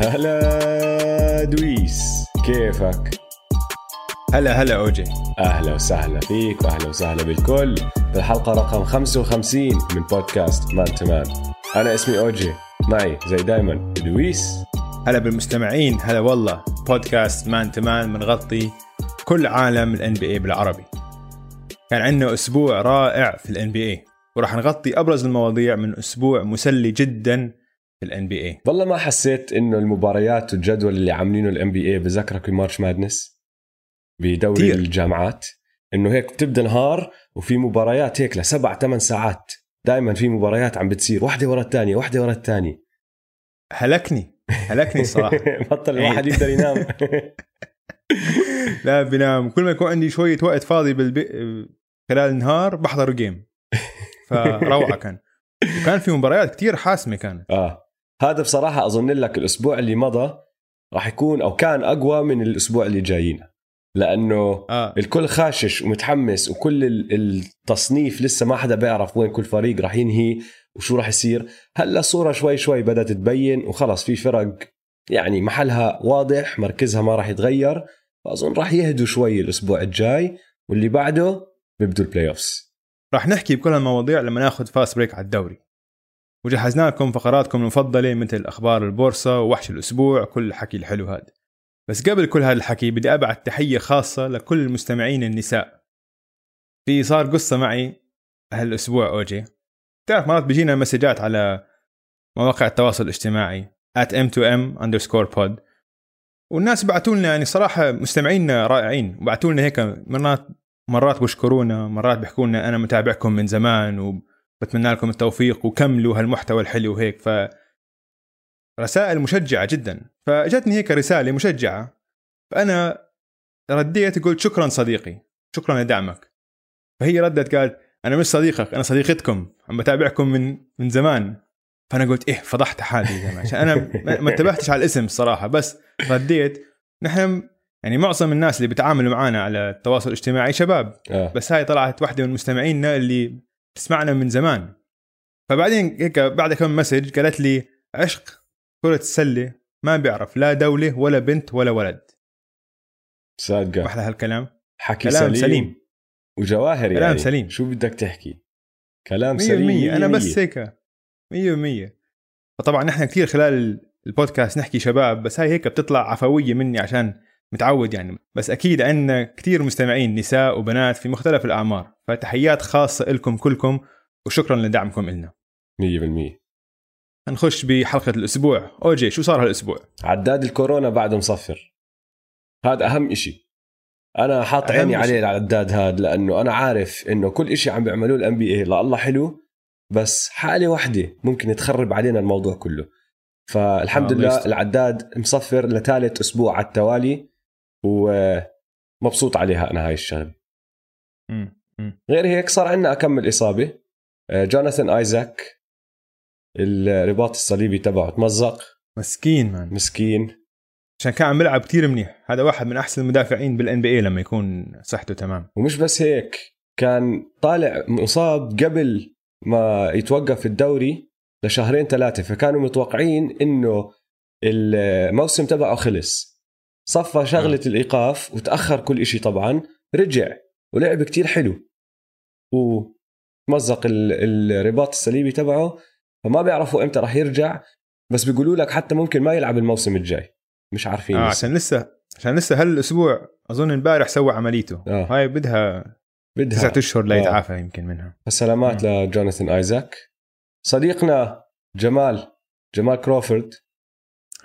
هلا دويس كيفك؟ هلا هلا أوجي. أهلا وسهلا فيك وأهلا وسهلا بالكل. بالحلقة رقم 55 من podcast man to man أنا اسمي أوجي معي زي دايما دويس. هلا بالمستمعين هلا والله. podcast man to man بنغطي كل عالم ال NBA بالعربي. كان عندنا أسبوع رائع في ال NBA وراح نغطي أبرز المواضيع من أسبوع مسلي جدا. ال NBA والله ما حسيت إنه المباريات والجدول اللي عاملينه ال NBA بذكرك ب March Madness بدوري كتير. الجامعات إنه هيك بتبدأ نهار وفي مباريات هيك لسبع ثمان ساعات. دائما في مباريات عم بتصير واحدة ورا الثانية واحدة ورا الثانية هلكني. هلكني الصراحه بطل الواحد يقدر ينام. لا بنام. كل ما يكون عندي شوية وقت فاضي بالبي... خلال النهار بحضر جيم فروعة كان. وكان في مباريات كتير حاسمة كانت. آه. هذا بصراحة أظن لك الأسبوع اللي مضى راح يكون أو كان أقوى من الأسبوع اللي جايينا لأنه آه. الكل خاشش ومتحمس وكل ال- التصنيف لسه ما حدا بيعرف وين كل فريق راح ينهي وشو راح يصير. هلا الصورة شوي شوي بدأت تبين وخلص في فرق يعني محلها واضح مركزها ما راح يتغير. فأظن راح يهدوا شوي الأسبوع الجاي واللي بعده بيبدوا ال playoffs راح نحكي بكل المواضيع لما ناخذ fast break على الدوري. وجهزنا لكم فقراتكم المفضلة مثل أخبار البورصة ووحش الأسبوع كل الحكي الحلو هذا بس قبل كل هذا الحكي بدي أبعت تحية خاصة لكل المستمعين النساء. في صار قصة معي هالأسبوع أوجي. تعرف مرات بيجينا messages على مواقع التواصل الاجتماعي at m2m underscore pod. والناس بعثوا لنا يعني صراحة مستمعينا رائعين وبعثوا لنا هيك مرات مرات بشكرونا مرات بيحكوا لنا أنا متابعكم من زمان وبتمنى لكم التوفيق وكملوا هالمحتوى الحلو وهيك ف رسائل مشجعة جدا. فأجتني هيك رسالة مشجعة. فأنا رديت قلت شكرا صديقي شكرا لدعمك. فهي ردت قالت أنا مش صديقك أنا صديقتكم عم بتابعكم من من زمان. فأنا قلت إيه فضحت حالي يا عشان أنا ما- انتبهتش على الاسم الصراحة بس رديت نحن يعني معظم الناس اللي بيتعاملوا معنا على التواصل الاجتماعي شباب آه. بس هاي طلعت واحدة من مستمعينا اللي بتسمعنا من زمان. فبعدين هيك بعد كم مسج قالت لي عشق كرة السلة ما بيعرف لا دولة ولا بنت ولا ولد. صادقة. أحلى هالكلام؟ حكي كلام سليم, سليم. وجواهر كلام يعني. سليم. شو بدك تحكي؟ كلام مية سليم أنا مية بس هيك. مية بالمية فطبعا نحن كثير خلال البودكاست نحكي شباب بس هاي هيك بتطلع عفوية مني عشان متعود يعني. بس أكيد عندنا كثير مستمعين نساء وبنات في مختلف الأعمار. فتحيات خاصة لكم كلكم وشكرا لدعمكم مية بالمية. نخش بحلقة الأسبوع. أوجي شو صار هالأسبوع؟ عداد الكورونا بعده مصفر. هذا أهم إشي. أنا حاط عيني. عليه العداد هذا لأنه أنا عارف إنه كل إشي عم بيعملوه الأن بي لا الله حلو بس حالة واحدة ممكن تخرب علينا الموضوع كله. فالحمد آه، لله. العداد مصفر لثالث أسبوع على التوالي. ومبسوط عليها أنا هاي. مم. غير هيك صار عندنا أكمل إصابة. آه، جوناثان آيزاك الرباط الصليبي تبعه تمزق. مسكين مان مسكين. عشان كان عم بيلعب كثير منيح. هذا واحد من أحسن المدافعين بالان بي اي لما يكون صحته تمام. ومش بس هيك كان طالع مصاب قبل ما يتوقف الدوري لشهرين ثلاثة فكانوا متوقعين إنه الموسم تبعه خلص. صفى شغلة الإيقاف وتأخر كل إشي طبعا رجع ولعب كتير حلو. ومزق ال- الرباط الصليبي تبعه فما بيعرفوا إمتى راح يرجع بس بيقولوا لك حتى ممكن ما يلعب الموسم الجاي. مش عارفين. آه. عشان لسه عشان لسه هالأسبوع أظن امبارح سوى عمليته. آه. هاي بدها بدها. تسعة أشهر آه. ليتعافى يمكن منها. فسلامات لجوناثان آيزاك. صديقنا جمال جمال كروفورد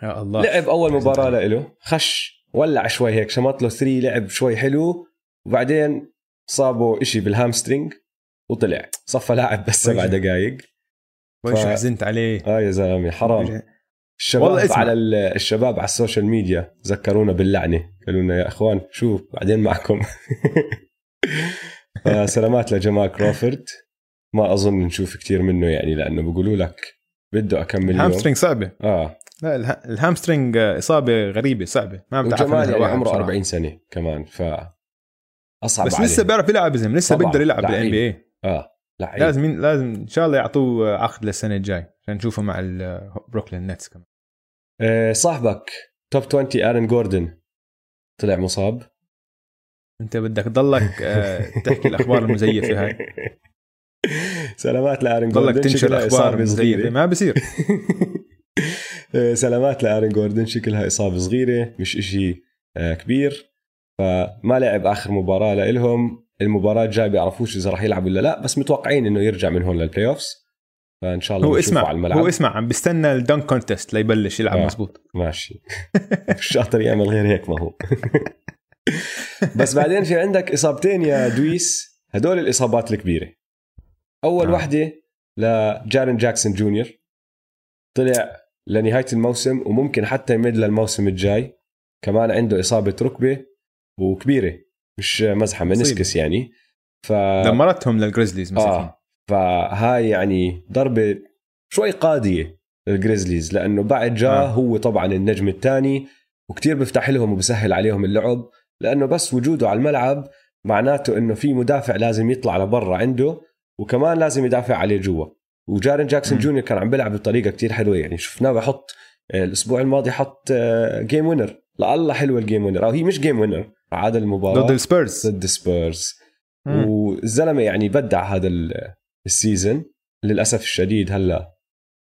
يا الله. لعب أول مباراة له خش. ولع شوي هيك شمط له 3 لعب شوي حلو وبعدين صابه إشي بال hamstring وطلع. صفى لاعب بس سبع. دقائق وش ف- حزنت عليه. آه يا زلمة حرام. الشباب. على ال- الشباب على السوشيال ميديا ذكرونا باللعنة. قالوا لنا يا إخوان شو بعدين معكم. فسلامات لجمال كروفورد ما أظن نشوف كتير منه يعني لأنه بيقولوا لك بده أكمل يوم صعبة. آه. لا اله- ال hamstring إصابة غريبة صعبة. ما بتعرف يعني عمره بصراحة. 40 سنة كمان ف أصعب بس عليه. لسه بيعرف يلعب زلمه لسه بيقدر يلعب بال NBA آه لعيب. لازم لازم إن شاء الله يعطوه عقد للسنة الجاي عشان نشوفه مع البروكلين نتس كمان. آه، صاحبك top 20 آرون جوردن طلع مصاب. أنت بدك تضلك آه، تحكي الأخبار المزيفة هاي. سلامات لآرون جوردن. ضلك تنشر أخبار مزيفة. ما بصير. سلامات لآرون جوردن. شكلها إصابة صغيرة مش إشي كبير. فما لعب آخر مباراة لإلهم. المباراة الجاية بيعرفوش إذا راح يلعب ولا لا بس متوقعين إنه يرجع من هون لل playoffs فإن شاء الله هو اسمع على الملعب. هو اسمع عم بيستنى ال dunk contest ليبلش يلعب آه. مزبوط. ماشي. مش شاطر يعمل غير هيك ما هو. بس بعدين في عندك إصابتين يا دويس. هدول الإصابات الكبيرة. أول آه. وحدة لجارن جاكسون جونيور. طلع لنهاية الموسم وممكن حتى يمد للموسم الجاي كمان عنده إصابة ركبة وكبيرة مش مزحة meniscus يعني ف دمرتهم للجريزليز مسكين آه. فهاي يعني ضربة شوي قاضيه للجريزليز لأنه بعد جاء آه. هو طبعا النجم الثاني وكتير بيفتح لهم وبسهل عليهم اللعب لأنه بس وجوده على الملعب معناته إنه في مدافع لازم يطلع لبرا عنده وكمان لازم يدافع عليه جوا وجارن جاكسون جونيور كان عم بيلعب بطريقة كتير حلوة. يعني شفناه بحط آه، الأسبوع الماضي حط game winner لله حلوة ال game winner أو هي مش game winner عاد المباراة ضد السبيرز. ضد السبيرز. والزلمة يعني بدع هذا ال season للأسف الشديد هلا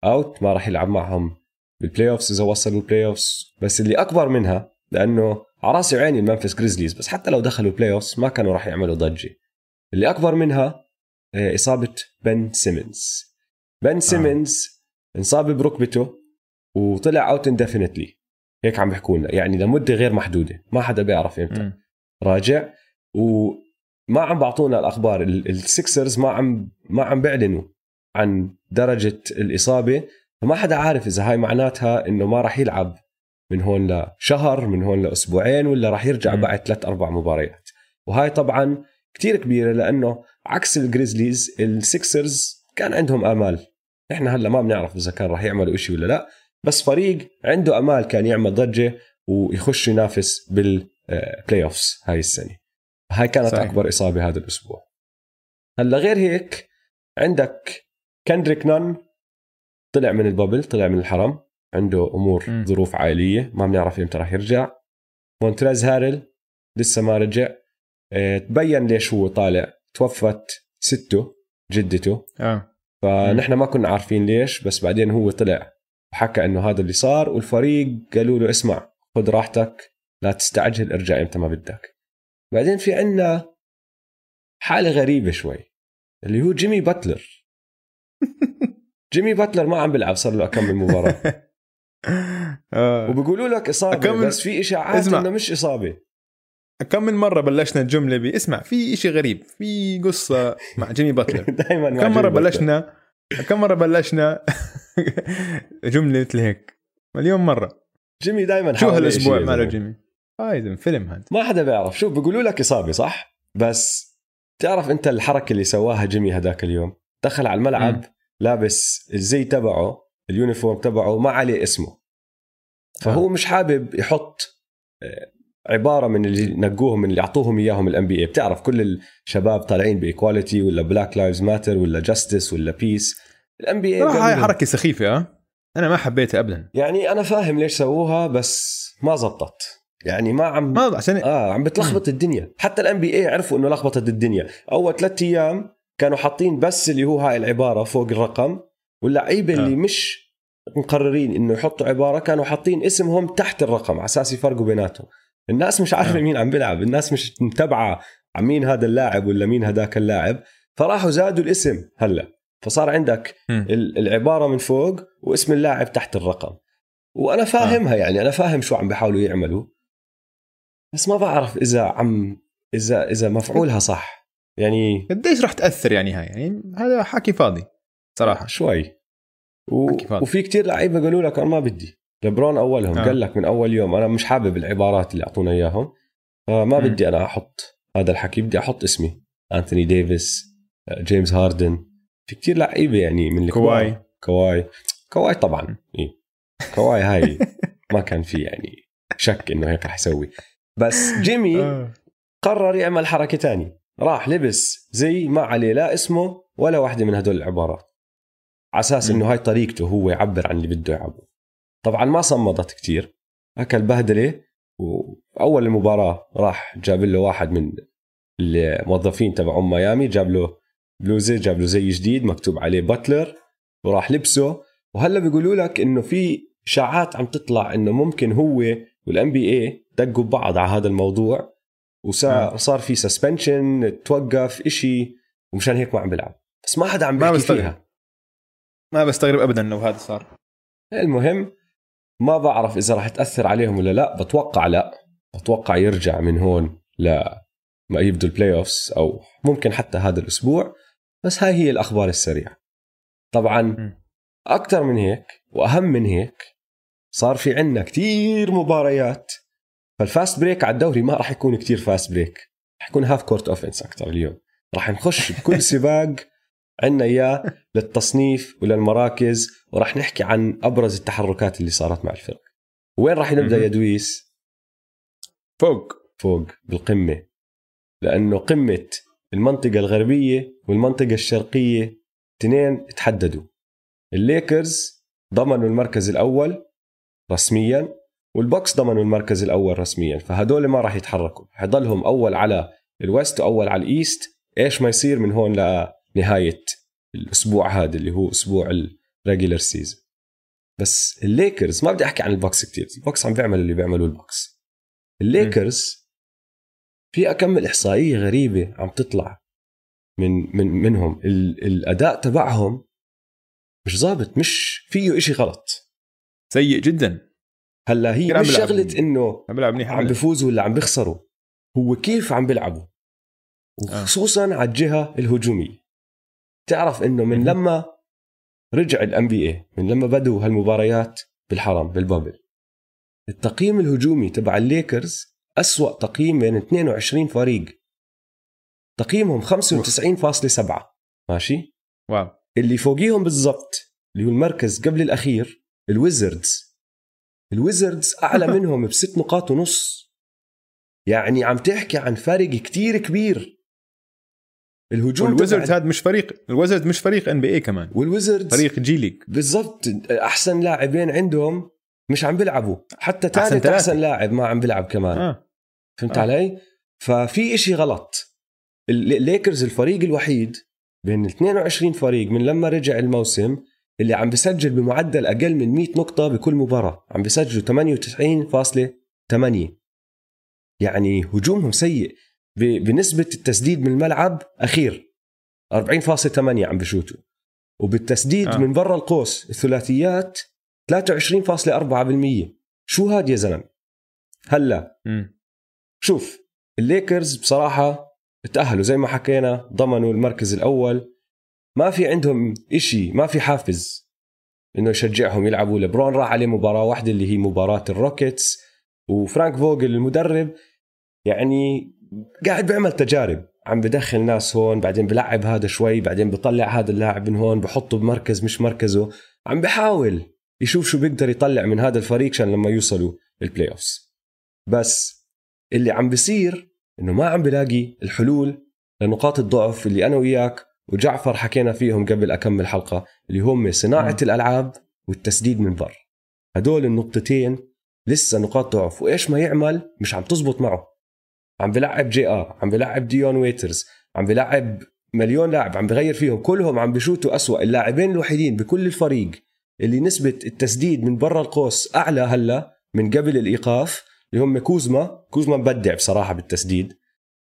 out ما راح يلعب معهم بال playoffs إذا وصلوا ال playoffs بس اللي أكبر منها لأنه على راسي وعيني الممفس جريزليز بس حتى لو دخلوا ال playoffs ما كانوا راح يعملوا ضجة. اللي أكبر منها آه، إصابة بن سيمنز بن سيمنز آه. انصاب بركبته وطلع out indefinitely هيك عم بيحكوا لنا. يعني لمدة غير محدودة. ما حدا بيعرف إمتى. راجع. وما عم بعطونا الأخبار. السكسرز ما عم ما عم بيعلنوا عن درجة الإصابة. فما حدا عارف إذا هاي معناتها إنه ما راح يلعب من هون لشهر من هون لأسبوعين ولا راح يرجع. بعد ثلاث أربع مباريات. وهاي طبعا كتير كبيرة لأنه عكس الجريزليز السكسرز كان عندهم آمال. إحنا هلا ما بنعرف إذا كان راح يعملوا إشي ولا لا بس فريق عنده أمال كان يعمل ضجة ويخش ينافس بال playoffs هاي السنة. هاي كانت صحيح. أكبر إصابة هذا الأسبوع. هلا غير هيك عندك كندريك نان طلع من ال bubble طلع من الحرم عنده أمور م. ظروف عائلية ما بنعرف إمتى راح يرجع. مونتريز هارل لسه ما رجع. آه تبين ليش هو طالع. توفت سته جدته. آه. فنحن ما كنا عارفين ليش بس بعدين هو طلع وحكى إنه هذا اللي صار والفريق قالوا له اسمع خذ راحتك لا تستعجل ارجع إمتى ما بدك. بعدين في عنا حالة غريبة شوي اللي هو جيمي باتلر. جيمي باتلر ما عم بيلعب صار له كم مباراة. آه. وبيقولوا لك إصابة أكمل... بس في إشاعات إنه مش إصابة. كم من مرة بلشنا الجملة باسمع في إشي غريب في قصة مع جيمي باتلر. دائما كم مرة بلشنا؟ كم مرة بلشنا جملة مثل هيك؟ مليون مرة. جيمي دائما شو هالأسبوع ماله جيمي؟ هاي فيلم هذا. ما حدا بيعرف. شوف بيقولوا لك إصابة صح؟ بس تعرف أنت الحركة اللي سواها جيمي هذاك اليوم؟ دخل على الملعب م. لابس الزي تبعه ال uniform تبعه ما عليه اسمه. فهو آه. مش حابب يحط آه، عبارة من اللي نقوهم من اللي أعطوهم إياهم ال NBA بتعرف كل الشباب طالعين ب equality ولا Black Lives Matter ولا justice ولا peace ال NBA هاي حركة سخيفة ها؟ أنا ما حبيتها ابدا. يعني أنا فاهم ليش سووها بس ما زبطت. يعني ما عم ما عشان آه عم بتلخبط الدنيا. حتى ال NBA عرفوا إنه لخبطت الدنيا. أول ثلاث أيام كانوا حاطين بس اللي هو هاي العبارة فوق الرقم واللعيبة آه. اللي مش مقررين إنه يحطوا عبارة كانوا حاطين اسمهم تحت الرقم على أساس يفرقوا بيناتهم. الناس مش عارفة آه. مين عم بيلعب الناس مش متبعه عن مين هذا اللاعب ولا مين هذاك اللاعب. فراحوا زادوا الاسم هلأ. فصار عندك. العبارة من فوق واسم اللاعب تحت الرقم. وأنا فاهمها آه. يعني أنا فاهم شو عم بيحاولوا يعملوا. بس ما بعرف إذا عم إذا إذا مفعولها صح. يعني قديش راح تأثر يعني هاي؟ يعني هذا حكي فاضي صراحة. شوي. و... وفي كتير لعيبة قالوا لك أنا ما بدي. لبرون أولهم آه. قال لك من أول يوم أنا مش حابب العبارات اللي اعطونا إياهم فما م. بدي أنا أحط هذا الحكي بدي أحط اسمي انثوني ديفيس جيمس هاردن في كتير لعيبة يعني من كواي كواي كواي طبعا إيه. كواي هاي ما كان في يعني شك إنه هيك رح يسوي بس جيمي آه. قرر يعمل حركة تانية راح لبس زي ما عليه لا اسمه ولا واحدة من هدول العبارات على أساس إنه هاي طريقته هو يعبر عن اللي بده يعبره طبعا ما صمدت كتير. أكل بهدلة وأول المباراة راح جاب له واحد من الموظفين تبع ميامي جاب له بلوزة جاب له زي جديد مكتوب عليه باتلر وراح لبسه. وهلا بيقولوا لك إنه في إشاعات عم تطلع إنه ممكن هو وال NBA دقوا ببعض على هذا الموضوع وصار صار في suspension توقف إشي ومشان هيك ما عم بيلعب. بس ما حدا عم بيحكي ما فيها. ما بستغرب ابدا لو هذا صار. المهم ما بعرف إذا راح تأثر عليهم ولا لا بتوقع لا. بتوقع يرجع من هون لما يبدوا ال playoffs أو ممكن حتى هذا الأسبوع بس هاي هي الأخبار السريعة. طبعا أكثر من هيك وأهم من هيك صار في عندنا كتير مباريات. فال fast break على الدوري ما راح يكون كتير fast break راح يكون half court offense أكثر اليوم. راح نخش بكل سباق عندنا إياه للتصنيف وللمراكز وراح نحكي عن أبرز التحركات اللي صارت مع الفرق. وين راح نبدأ يا دويس؟ فوق. فوق بالقمة. لأنه قمة المنطقة الغربية والمنطقة الشرقية اثنين تحددوا. الليكرز ضمنوا المركز الأول رسميا والبوكس ضمنوا المركز الأول رسميا. فهدول ما راح يتحركوا. حيضلهم أول على ال West وأول على ال East. إيش ما يصير من هون لنهاية الأسبوع هذا اللي هو أسبوع ال regular season بس الليكرز ما بدي أحكي عن البوكس كثير البوكس عم بيعمل اللي بيعملوه البوكس. الليكرز في أكم إحصائية غريبة عم تطلع من من منهم. الأداء تبعهم مش ظابط مش فيه إشي غلط. سيء جدا. هلأ هي مش شغلة إنه عم بيلعب منيح عم بيفوزوا ولا عم بيخسروا. هو كيف عم بيلعبوا؟ آه. وخصوصا آه. على الجهة الهجومية. تعرف إنه من لما رجع ال NBA من لما بدوا هالمباريات بالحرم بال bubble. التقييم الهجومي تبع الليكرز أسوأ تقييم بين 22 فريق. تقييمهم 95.7 ماشي؟ wow. اللي فوقيهم بالضبط اللي هو المركز قبل الأخير الويزردز. الويزردز أعلى منهم بست نقاط ونص. يعني عم تحكي عن فرق كتير كبير. الهجوم الويزردز هذا مش فريق الويزردز مش فريق NBA كمان. والويزردز فريق جي ليج بالضبط. أحسن لاعبين عندهم مش عم بيلعبوا. حتى ثالث احسن, أحسن لاعب ما عم بيلعب كمان. آه. فهمت آه. علي؟ ففي إشي غلط. الليكرز الفريق الوحيد بين 22 فريق من لما رجع الموسم اللي عم بسجل بمعدل أقل من 100 نقطة بكل مباراة. عم بسجلوا 98.8 يعني هجومهم سيء. بنسبة التسديد من الملعب أخير 40.8 عم بشوتوا. وبالتسديد آه. من برا القوس الثلاثيات 23.4% شو هاد يا زلمة؟ هلا شوف الليكرز بصراحة تأهلوا زي ما حكينا ضمنوا المركز الأول. ما في عندهم إشي ما في حافز إنه يشجعهم يلعبوا. لبرون راح عليه مباراة واحدة اللي هي مباراة الروكيتس. وفرانك فوجل المدرب يعني قاعد بيعمل تجارب. عم بدخل ناس هون بعدين بلعب هذا شوي بعدين بطلع هذا اللاعب من هون بحطه بمركز مش مركزه. عم بحاول يشوف شو بيقدر يطلع من هذا الفريق عشان لما يوصلوا ال playoffs بس اللي عم بيصير إنه ما عم بلاقي الحلول لنقاط الضعف اللي أنا وياك وجعفر حكينا فيهم قبل أكم حلقة اللي هم صناعة م. الألعاب والتسديد من برا هدول النقطتين لسه نقاط ضعف وإيش ما يعمل مش عم تزبط معه. عم بلعب جي ار عم بلعب ديون ويترز عم بلعب مليون لاعب عم بغير فيهم كلهم عم بشوتوا أسوأ اللاعبين الوحيدين بكل الفريق اللي نسبة التسديد من برا القوس أعلى هلأ من قبل الإيقاف اللي هم كوزما كوزما مبدع بصراحة بالتسديد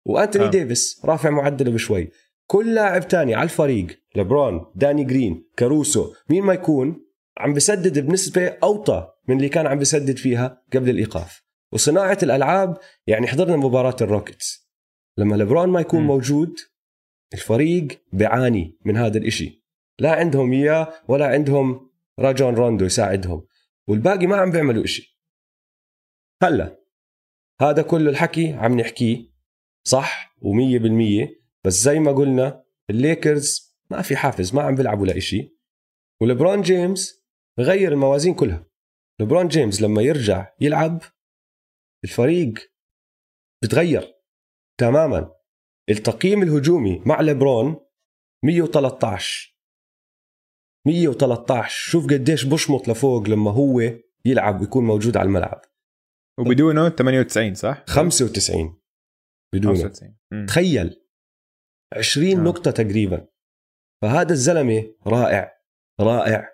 وأنتوني آه. ديفيس رافع معدله بشوي كل لاعب تاني على الفريق لبرون داني جرين كاروسو مين ما يكون عم بسدد بنسبة أوطى من اللي كان عم بسدد فيها قبل الإيقاف وصناعة الألعاب يعني حضرنا مباراة الروكيتس. لما لبرون ما يكون م. موجود الفريق بيعاني من هذا الإشي. لا عندهم إياه ولا عندهم راجون روندو يساعدهم. والباقي ما عم بيعملوا إشي. هلا هذا كل الحكي عم نحكيه صح؟ ومية بالمية. بس زي ما قلنا الليكرز ما في حافز ما عم بيلعبوا لإشي ولبرون جيمس غير الموازين كلها. لبرون جيمس لما يرجع يلعب الفريق بتغير تماما. التقييم الهجومي مع لبرون 113 113 شوف قديش بشمط لفوق لما هو يلعب ويكون موجود على الملعب. وبدونه 98 صح؟ 95 بدونه 95 مم. تخيل. 20 آه. نقطة تقريبا. فهذا الزلمة رائع. رائع.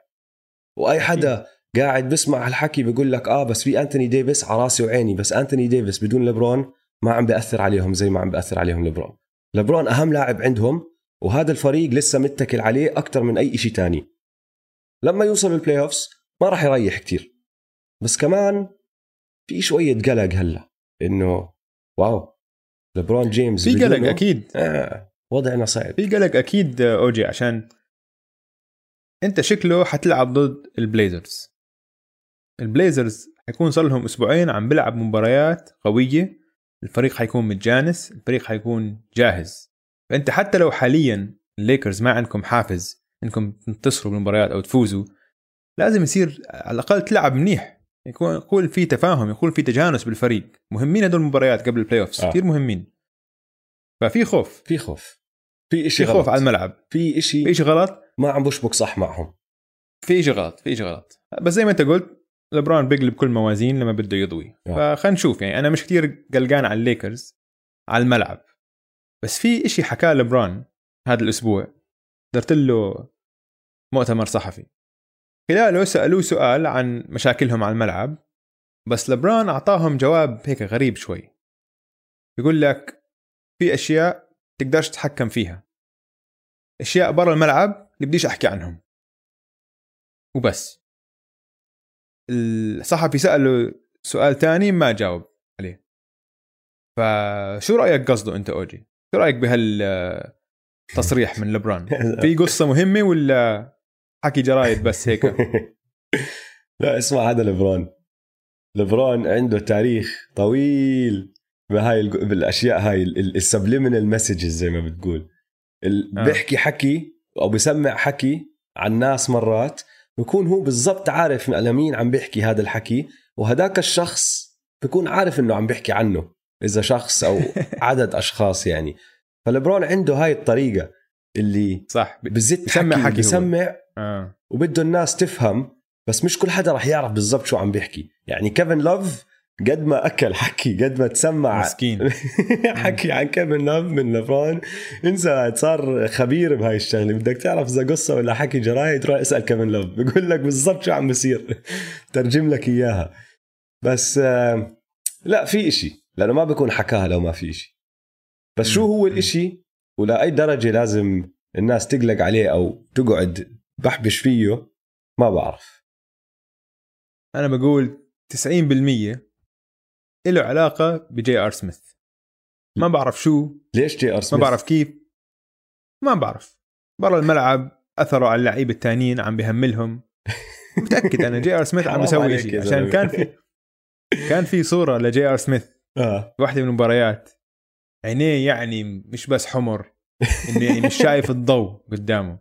وأي حدا قاعد بسمع هالحكي بيقول لك آه بس في أنتوني ديفيس على راسي وعيني. بس أنتوني ديفيس بدون ليبرون ما عم بياثر عليهم زي ما عم بياثر عليهم ليبرون. ليبرون أهم لاعب عندهم وهذا الفريق لسه متكل عليه أكثر من أي شيء تاني. لما يوصل ال playoffs ما راح يريح كتير. بس كمان في شوية قلق هلأ إنه wow ليبرون جيمس في قلق أكيد. آه وضعنا صعب. في قلق أكيد أوجي عشان أنت شكله حتلعب ضد البليزرز. البليزرز حيكون صار لهم أسبوعين عم بيلعب مباريات قوية. الفريق حيكون متجانس الفريق حيكون جاهز. فأنت حتى لو حاليا الليكرز ما عندكم حافز إنكم تنتصروا بالمباريات أو تفوزوا لازم يصير على الأقل تلعب منيح. يكون يكون في تفاهم يكون في تجانس بالفريق. مهمين هدول المباريات قبل ال playoffs آه. كثير مهمين. ففي خوف. في خوف. في في شيء غلط. خوف على الملعب. في شيء في شيء غلط؟ ما عم بشبك صح معهم. في شيء غلط في شيء غلط. بس زي ما أنت قلت لبران بيقلب كل موازين لما بده يضوي. فخلينا نشوف. يعني أنا مش كثير قلقان على الليكرز على الملعب. بس في إشي حكاه لبران هذا الأسبوع درت له مؤتمر صحفي. خلاله سألوه سؤال عن مشاكلهم على الملعب بس لبران أعطاهم جواب هيك غريب شوي. يقول لك في أشياء تقدرش تتحكم فيها. أشياء برا الملعب اللي بديش أحكي عنهم. وبس. الصحفي سأله سؤال تاني ما جاوب عليه. فشو رأيك قصده أنت أوجي؟ شو رأيك بهالتصريح من لبران؟ في قصة مهمة ولا حكي جرايد بس هيك؟ لا اسمع هذا لبران. لبران عنده تاريخ طويل بهاي بالأشياء هاي ال subliminal messages زي ما بتقول. آه. بيحكي حكي أو بسمع حكي عن ناس مرات بيكون هو بالضبط عارف لمين عم بيحكي هذا الحكي وهداك الشخص بيكون عارف إنه عم بيحكي عنه إذا شخص أو عدد أشخاص يعني فلبرون عنده هاي الطريقة اللي صح بالزبط بسمع حكي, حكي. بسمع آه. وبده الناس تفهم بس مش كل حدا رح يعرف بالضبط شو عم بيحكي يعني كيفن لوف قد ما أكل حكي قد ما تسمع مسكين. حكي عن كيفن لوف من لبرون انسى صار خبير بهاي الشغلة. بدك تعرف إذا قصة ولا حكي جرايد روح اسأل كيفن لوف بقول لك بالضبط شو عم بيصير. ترجم لك إياها. بس لا في إشي. لأنه ما بيكون حكاها لو ما في إشي. بس شو. هو الإشي؟ ولاي درجة لازم الناس تقلق عليه أو تقعد بحبش فيه ما بعرف. أنا بقول 90% له علاقة بجي آر سميث ما بعرف شو. ليش جي ار ما سميث بعرف كيف. ما بعرف. برا الملعب أثروا على اللعيبة التانيين عم بهملهم متأكد أنا جي ار سميث عم يسوي شيء عشان. كان في كان في صورة لجي ار سميث آه. واحدة من المباريات. عينيه يعني مش بس حمر. إنه يعني مش شايف الضوء قدامه.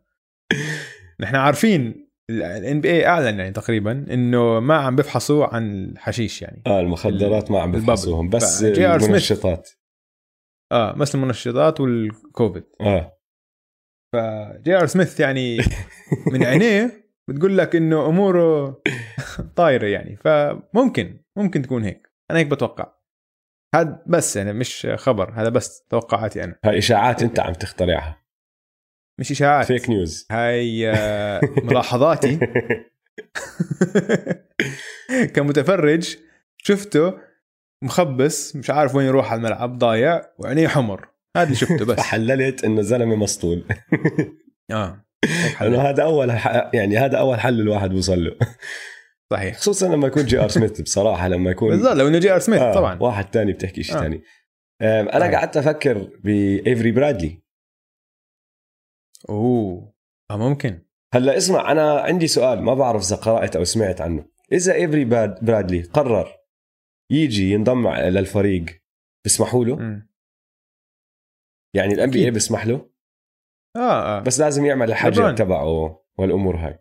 نحن عارفين ال NBA أعلن يعني تقريبا إنه ما عم بيفحصوا عن الحشيش يعني. آه المخدرات ما عم بال bubble. بفحصوهم بس. المنشطات. آه مثل المنشطات والكوفيد. آه. ف J.R. Smith يعني من عينيه بتقول لك إنه أموره طايرة يعني. فممكن ممكن تكون هيك. أنا هيك بتوقع. هذا بس يعني مش خبر هذا بس توقعاتي أنا. هاي إشاعات أنت عم تخترعها. مش إشاعات. فيك نيوز هاي آه، ملاحظاتي. كمتفرج شفته مخبص مش عارف وين يروح على الملعب ضايع وعينيه حمر. هذا اللي شفته بس. فحللت إنه زلمه مسطول. آه هيك حل. إنه هذا أول ح- يعني هذا أول حل الواحد بوصل له. صحيح. خصوصا لما يكون J.R. Smith بصراحة لما يكون بالضبط لو إنه J.R. Smith آه طبعا. واحد تاني بتحكي شيء آه. ثاني آه. أنا صحيح. قعدت أفكر ب Avery Bradley. أوه. آه ممكن. هلا اسمع أنا عندي سؤال ما بعرف إذا قرأت أو سمعت عنه. إذا Avery Brad- Bradley قرر يجي ينضم للفريق بيسمحوا له. يعني ال NBA. بيسمح له؟ آه آه. بس لازم يعمل الحجر. تبعه والأمور هاي.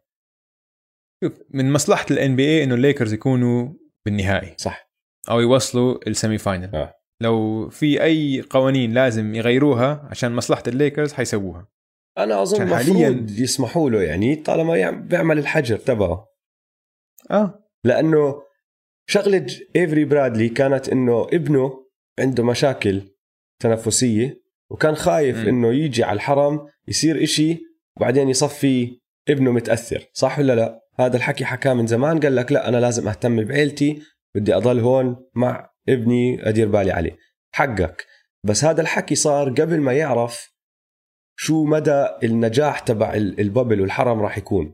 شوف من مصلحة ال NBA إنه الليكرز يكونوا بالنهائي. صح. أو يوصلوا ال semi final. آه. لو في أي قوانين لازم يغيروها عشان مصلحة الليكرز حيسووها. أنا أظن حالياً- يسمحوا له يعني طالما يعم- بيعمل الحجر تبعه. آه. لأنه شغلة Avery Bradley كانت إنه ابنه عنده مشاكل تنفسية وكان خايف م. إنه يجي على الحرم يصير إشي وبعدين يصفي ابنه متأثر صح ولا لا؟ هذا الحكي حكاه من زمان قال لك لا أنا لازم أهتم بعيلتي بدي أضل هون مع ابني أدير بالي عليه. حقك. بس هذا الحكي صار قبل ما يعرف شو مدى النجاح تبع ال- البابل والحرم راح يكون.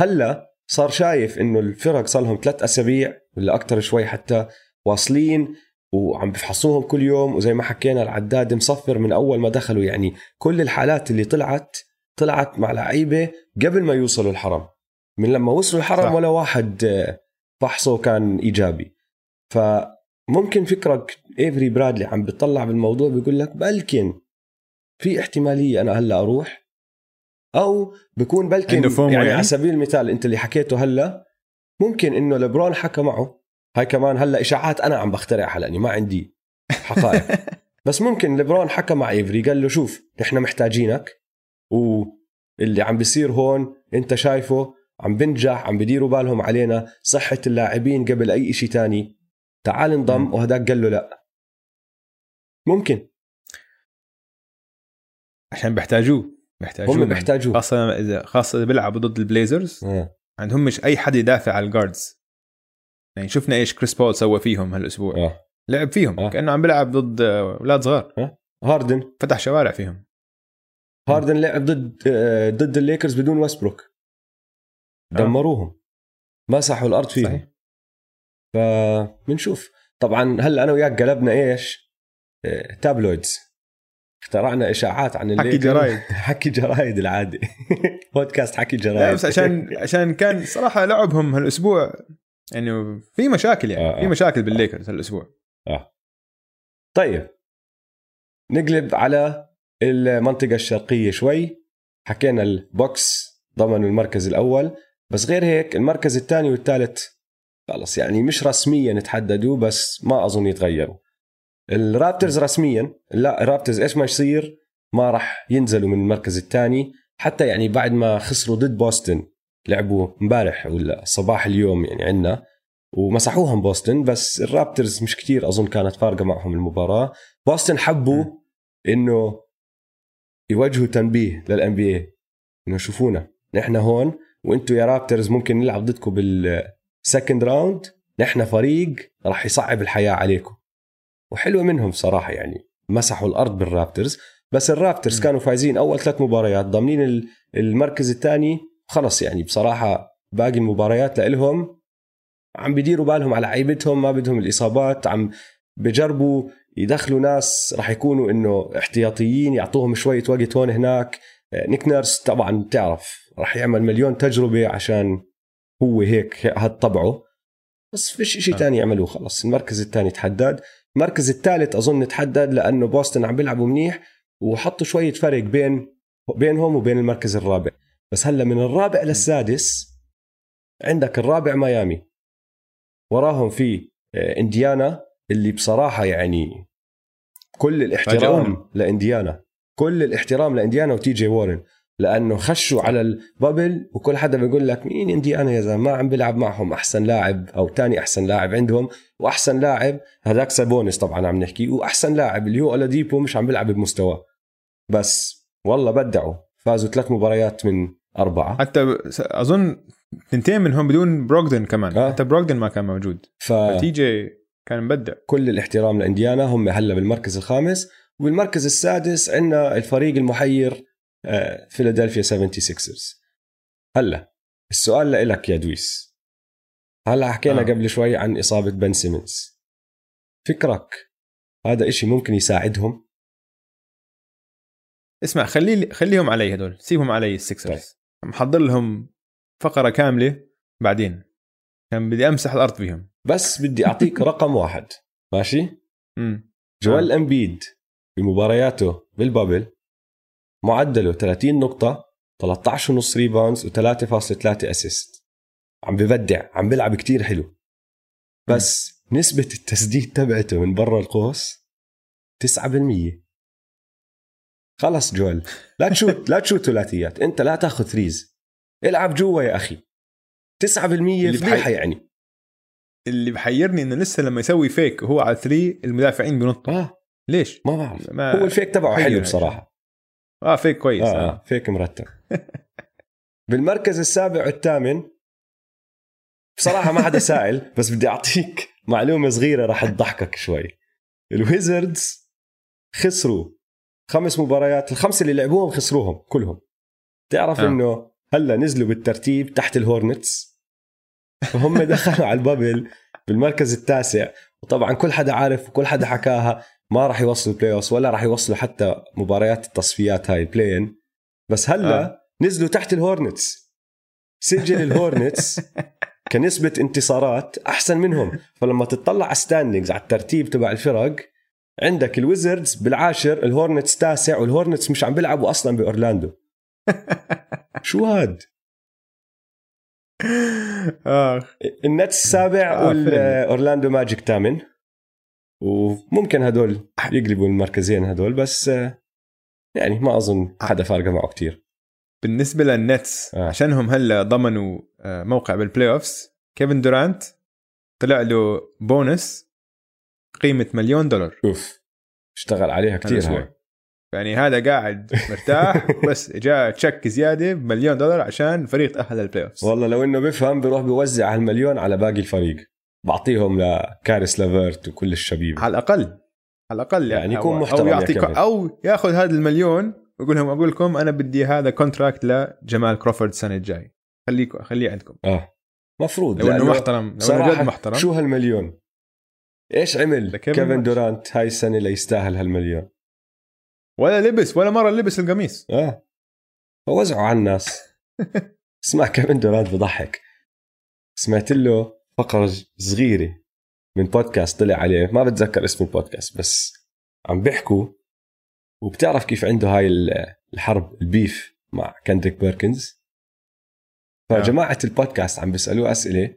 هلا صار شايف إنه الفرق صار لهم ثلاث أسابيع ولا أكثر شوي حتى واصلين وعم بفحصوهم كل يوم. وزي ما حكينا العداد مصفر من أول ما دخلوا. يعني كل الحالات اللي طلعت طلعت مع لعيبة قبل ما يوصلوا الحرم. من لما وصلوا الحرم صح. ولا واحد فحصه كان إيجابي. فممكن فكرك Avery Bradley عم بيطلع بالموضوع بيقول لك بلكن في احتمالية أنا هلأ أروح؟ أو بكون FOMO يعني يعني؟ على سبيل المثال أنت اللي حكيته هلأ ممكن إنه لبرون حكى معه. هاي كمان هلأ إشاعات أنا عم بخترعها لأني ما عندي حقائق. بس ممكن لبرون حكى مع Avery قال له شوف نحن محتاجينك واللي عم بيصير هون أنت شايفه عم بنجح عم بديروا بالهم علينا صحة اللاعبين قبل أي شيء تاني. تعال انضم. وهداك قال له لأ. ممكن. عشان بيحتاجوه بيحتاجوه هم بيحتاجوه. خاصة اذا خاصة إذا بيلعبوا ضد ال Blazers آه. عندهم مش أي حد يدافع على ال guards يعني شفنا إيش Chris Paul سوى فيهم هالأسبوع. آه. لعب فيهم آه. كأنه عم بيلعب ضد آه، أولاد صغار. Harden. فتح شوارع فيهم. Harden لعب ضد آه، ضد الليكرز بدون Westbrook. آه. دمروهم. مسحوا الأرض فيهم. صحيح. فبنشوف. طبعا هلأ أنا وياك قلبنا إيش؟ آه، tabloids اخترعنا إشاعات عن حكي. جرايد. حكي جرايد العادي. بودكاست حكي جرايد. بس عشان عشان كان صراحة لعبهم هالأسبوع يعني في مشاكل يعني. آه، آه. في مشاكل بالليكرز هالأسبوع. طيب. نقلب على المنطقة الشرقية شوي. حكينا ال Bucks ضمنوا المركز الأول. بس غير هيك المركز الثاني والثالث خلص يعني مش رسميا تحددوا بس ما أظن يتغيروا. ال Raptors رسميا لا ال Raptors إيش ما يصير؟ ما راح ينزلوا من المركز الثاني حتى يعني بعد ما خسروا ضد بوسطن لعبوا امبارح ولا صباح اليوم يعني عندنا ومسحوهم بوسطن بس ال Raptors مش كتير أظن كانت فارقة معهم المباراة. بوسطن حبوا إنه يوجهوا تنبيه لل NBA إنه شوفونا نحن هون وأنتم يا Raptors ممكن نلعب ضدكم بال second round نحن فريق راح يصعب الحياة عليكم. وحلوة منهم صراحة يعني. مسحوا الأرض بال Raptors بس ال Raptors م. كانوا فايزين أول ثلاث مباريات ضامنين ال- المركز الثاني خلص يعني. بصراحة باقي المباريات لإلهم عم بيديروا بالهم على لعيبتهم ما بدهم الإصابات عم بجربوا يدخلوا ناس راح يكونوا إنه احتياطيين يعطوهم شوية وقت هون هناك. آه، Nick Nurse طبعا بتعرف راح يعمل مليون تجربة عشان هو هيك هاد طبعه. بس فيش شيء آه. تاني يعملوه خلص. المركز الثاني تحدد المركز الثالث أظن تحدد لأنه بوسطن عم بيلعبوا منيح وحطوا شوية فرق بين بينهم وبين المركز الرابع. بس هلأ من الرابع للسادس عندك الرابع ميامي. وراهم في آه، إنديانا اللي بصراحة يعني كل الاحترام. لإنديانا. كل الاحترام لإنديانا وتي جي وارن لأنه خشوا على البابل وكل حدا بيقول لك مين انديانا يا زلمة؟ ما عم بيلعب معهم أحسن لاعب أو تاني أحسن لاعب عندهم وأحسن لاعب هذاك Sabonis طبعا عم نحكي وأحسن لاعب اللي هو Oladipo مش عم بيلعب بمستواه. بس والله أبدعوا فازوا ثلاث مباريات من أربعة. حتى أظن اثنتين منهم بدون Brogdon كمان آه. حتى Brogdon ما كان موجود. ف T.J. كان مبدع كل الاحترام لإنديانا هم هلا بالمركز الخامس. وبالمركز السادس عندنا الفريق المحير فيلادلفيا 76ers هلا السؤال لك يا دويس. هلا حكينا آه. قبل شوي عن إصابة Ben Simmons. فكرك هذا إشي ممكن يساعدهم؟ اسمع خلي خليهم علي هدول. سيبهم علي ال Sixers محضر لهم فقرة كاملة بعدين. كان بدي أمسح الأرض فيهم. بس بدي أعطيك رقم واحد. ماشي؟ امم Joel Embiid بمبارياته بال bubble. معدله 30 نقطة 13 ونص rebounds و3.3 assist عم ببدع عم بيلعب كتير حلو. بس نسبة التسديد تبعته من برا القوس 9% خلص جوال. لا ت shoot لا ت shoot ثلاثيات. انت لا تاخذ threes العب جوا يا أخي. 9% اللي فضيحة بحي- يعني. اللي بحيرني إنه لسه لما يسوي fake وهو على 3 المدافعين بينطوا آه. ليش؟ ما بعرف. ما هو ال fake تبعه حلو. بصراحة. آه fake كويس آه, آه. fake مرتب. بالمركز السابع والثامن بصراحة ما حدا سائل بس بدي أعطيك معلومة صغيرة راح تضحكك شوي. الويزردز خسروا خمس مباريات الخمسة اللي لعبوهم خسروهم كلهم. تعرف آه. إنه هلأ نزلوا بالترتيب تحت الهورنتس؟ فهم دخلوا على ال bubble بالمركز التاسع. وطبعا كل حدا عارف وكل حدا حكاها. ما راح يوصلوا playoff ولا راح يوصلوا حتى مباريات التصفيات هاي ال play-in بس هلا آه. نزلوا تحت الهورنتس سجل الهورنتس كنسبة انتصارات أحسن منهم. فلما تطلع على standings على الترتيب تبع الفرق عندك الويزردز بالعاشر الهورنتس تاسع والهورنتس مش عم بيلعبوا أصلا بأورلاندو. شو هاد؟ آه. النتس السابع آه، والأورلاندو ماجيك ثامن وممكن هدول يقلبوا المركزين هدول بس آه، يعني ما أظن حدا فارقة معه كتير. بالنسبة للنتس آه. عشانهم هلا ضمنوا آه، موقع بال playoffs كيفن دورانت طلع له بونس قيمة مليون دولار. شوف اشتغل عليها الأسبوع. هاي. يعني هذا قاعد مرتاح بس جاء check زيادة بمليون دولار عشان الفريق تاهل لل playoffs والله لو إنه بفهم بيروح بيوزع هالمليون على باقي الفريق. بعطيهم لكارس لافيرت وكل الشبيبة. على الأقل على الأقل يعني أو- يكون محترم أو يا يعطيك. أو ياخذ هذا المليون ويقول لهم أقول لكم أنا بدي هذا contract لجمال كروفورد السنة الجاي خليكم خليه عندكم. آه. مفروض لو إنه محترم لو إنه جد محترم. شو هالمليون؟ إيش عمل كيفن. دورانت هاي السنة ليستاهل هالمليون؟ ولا لبس ولا مرة لبس القميص. آه. فوزعوا على الناس. اسمع كيفن دورانت بضحك. سمعت له فقرة صغيرة من بودكاست طلع عليه. ما بتذكر اسم البودكاست بس عم بيحكوا وبتعرف كيف عنده هاي ال- الحرب ال beef مع كندريك بيركنز. فجماعة البودكاست عم بيسألوه أسئلة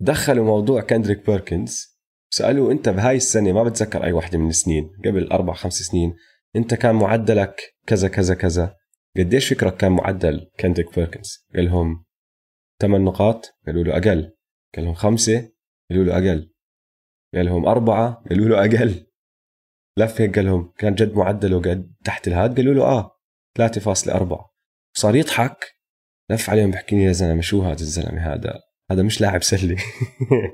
دخلوا موضوع كندريك بيركنز سألوه أنت بهاي السنة ما بتذكر أي واحدة من السنين قبل أربع خمس سنين أنت كان معدلك كذا كذا كذا. قديش فكرك كان معدل كندريك بيركنز؟ قال لهم ثمان نقاط قالوا له أقل. قال لهم خمسة قالوا له أقل. قال لهم أربعة قالوا له أقل. لف هيك قال لهم كان جد معدله قد تحت الهاد؟ قالوا له آه 3.4 صار يضحك. لف عليهم بحكي لي يا زلمة شو هذا الزلمة هذا؟ هذا مش لاعب سلة.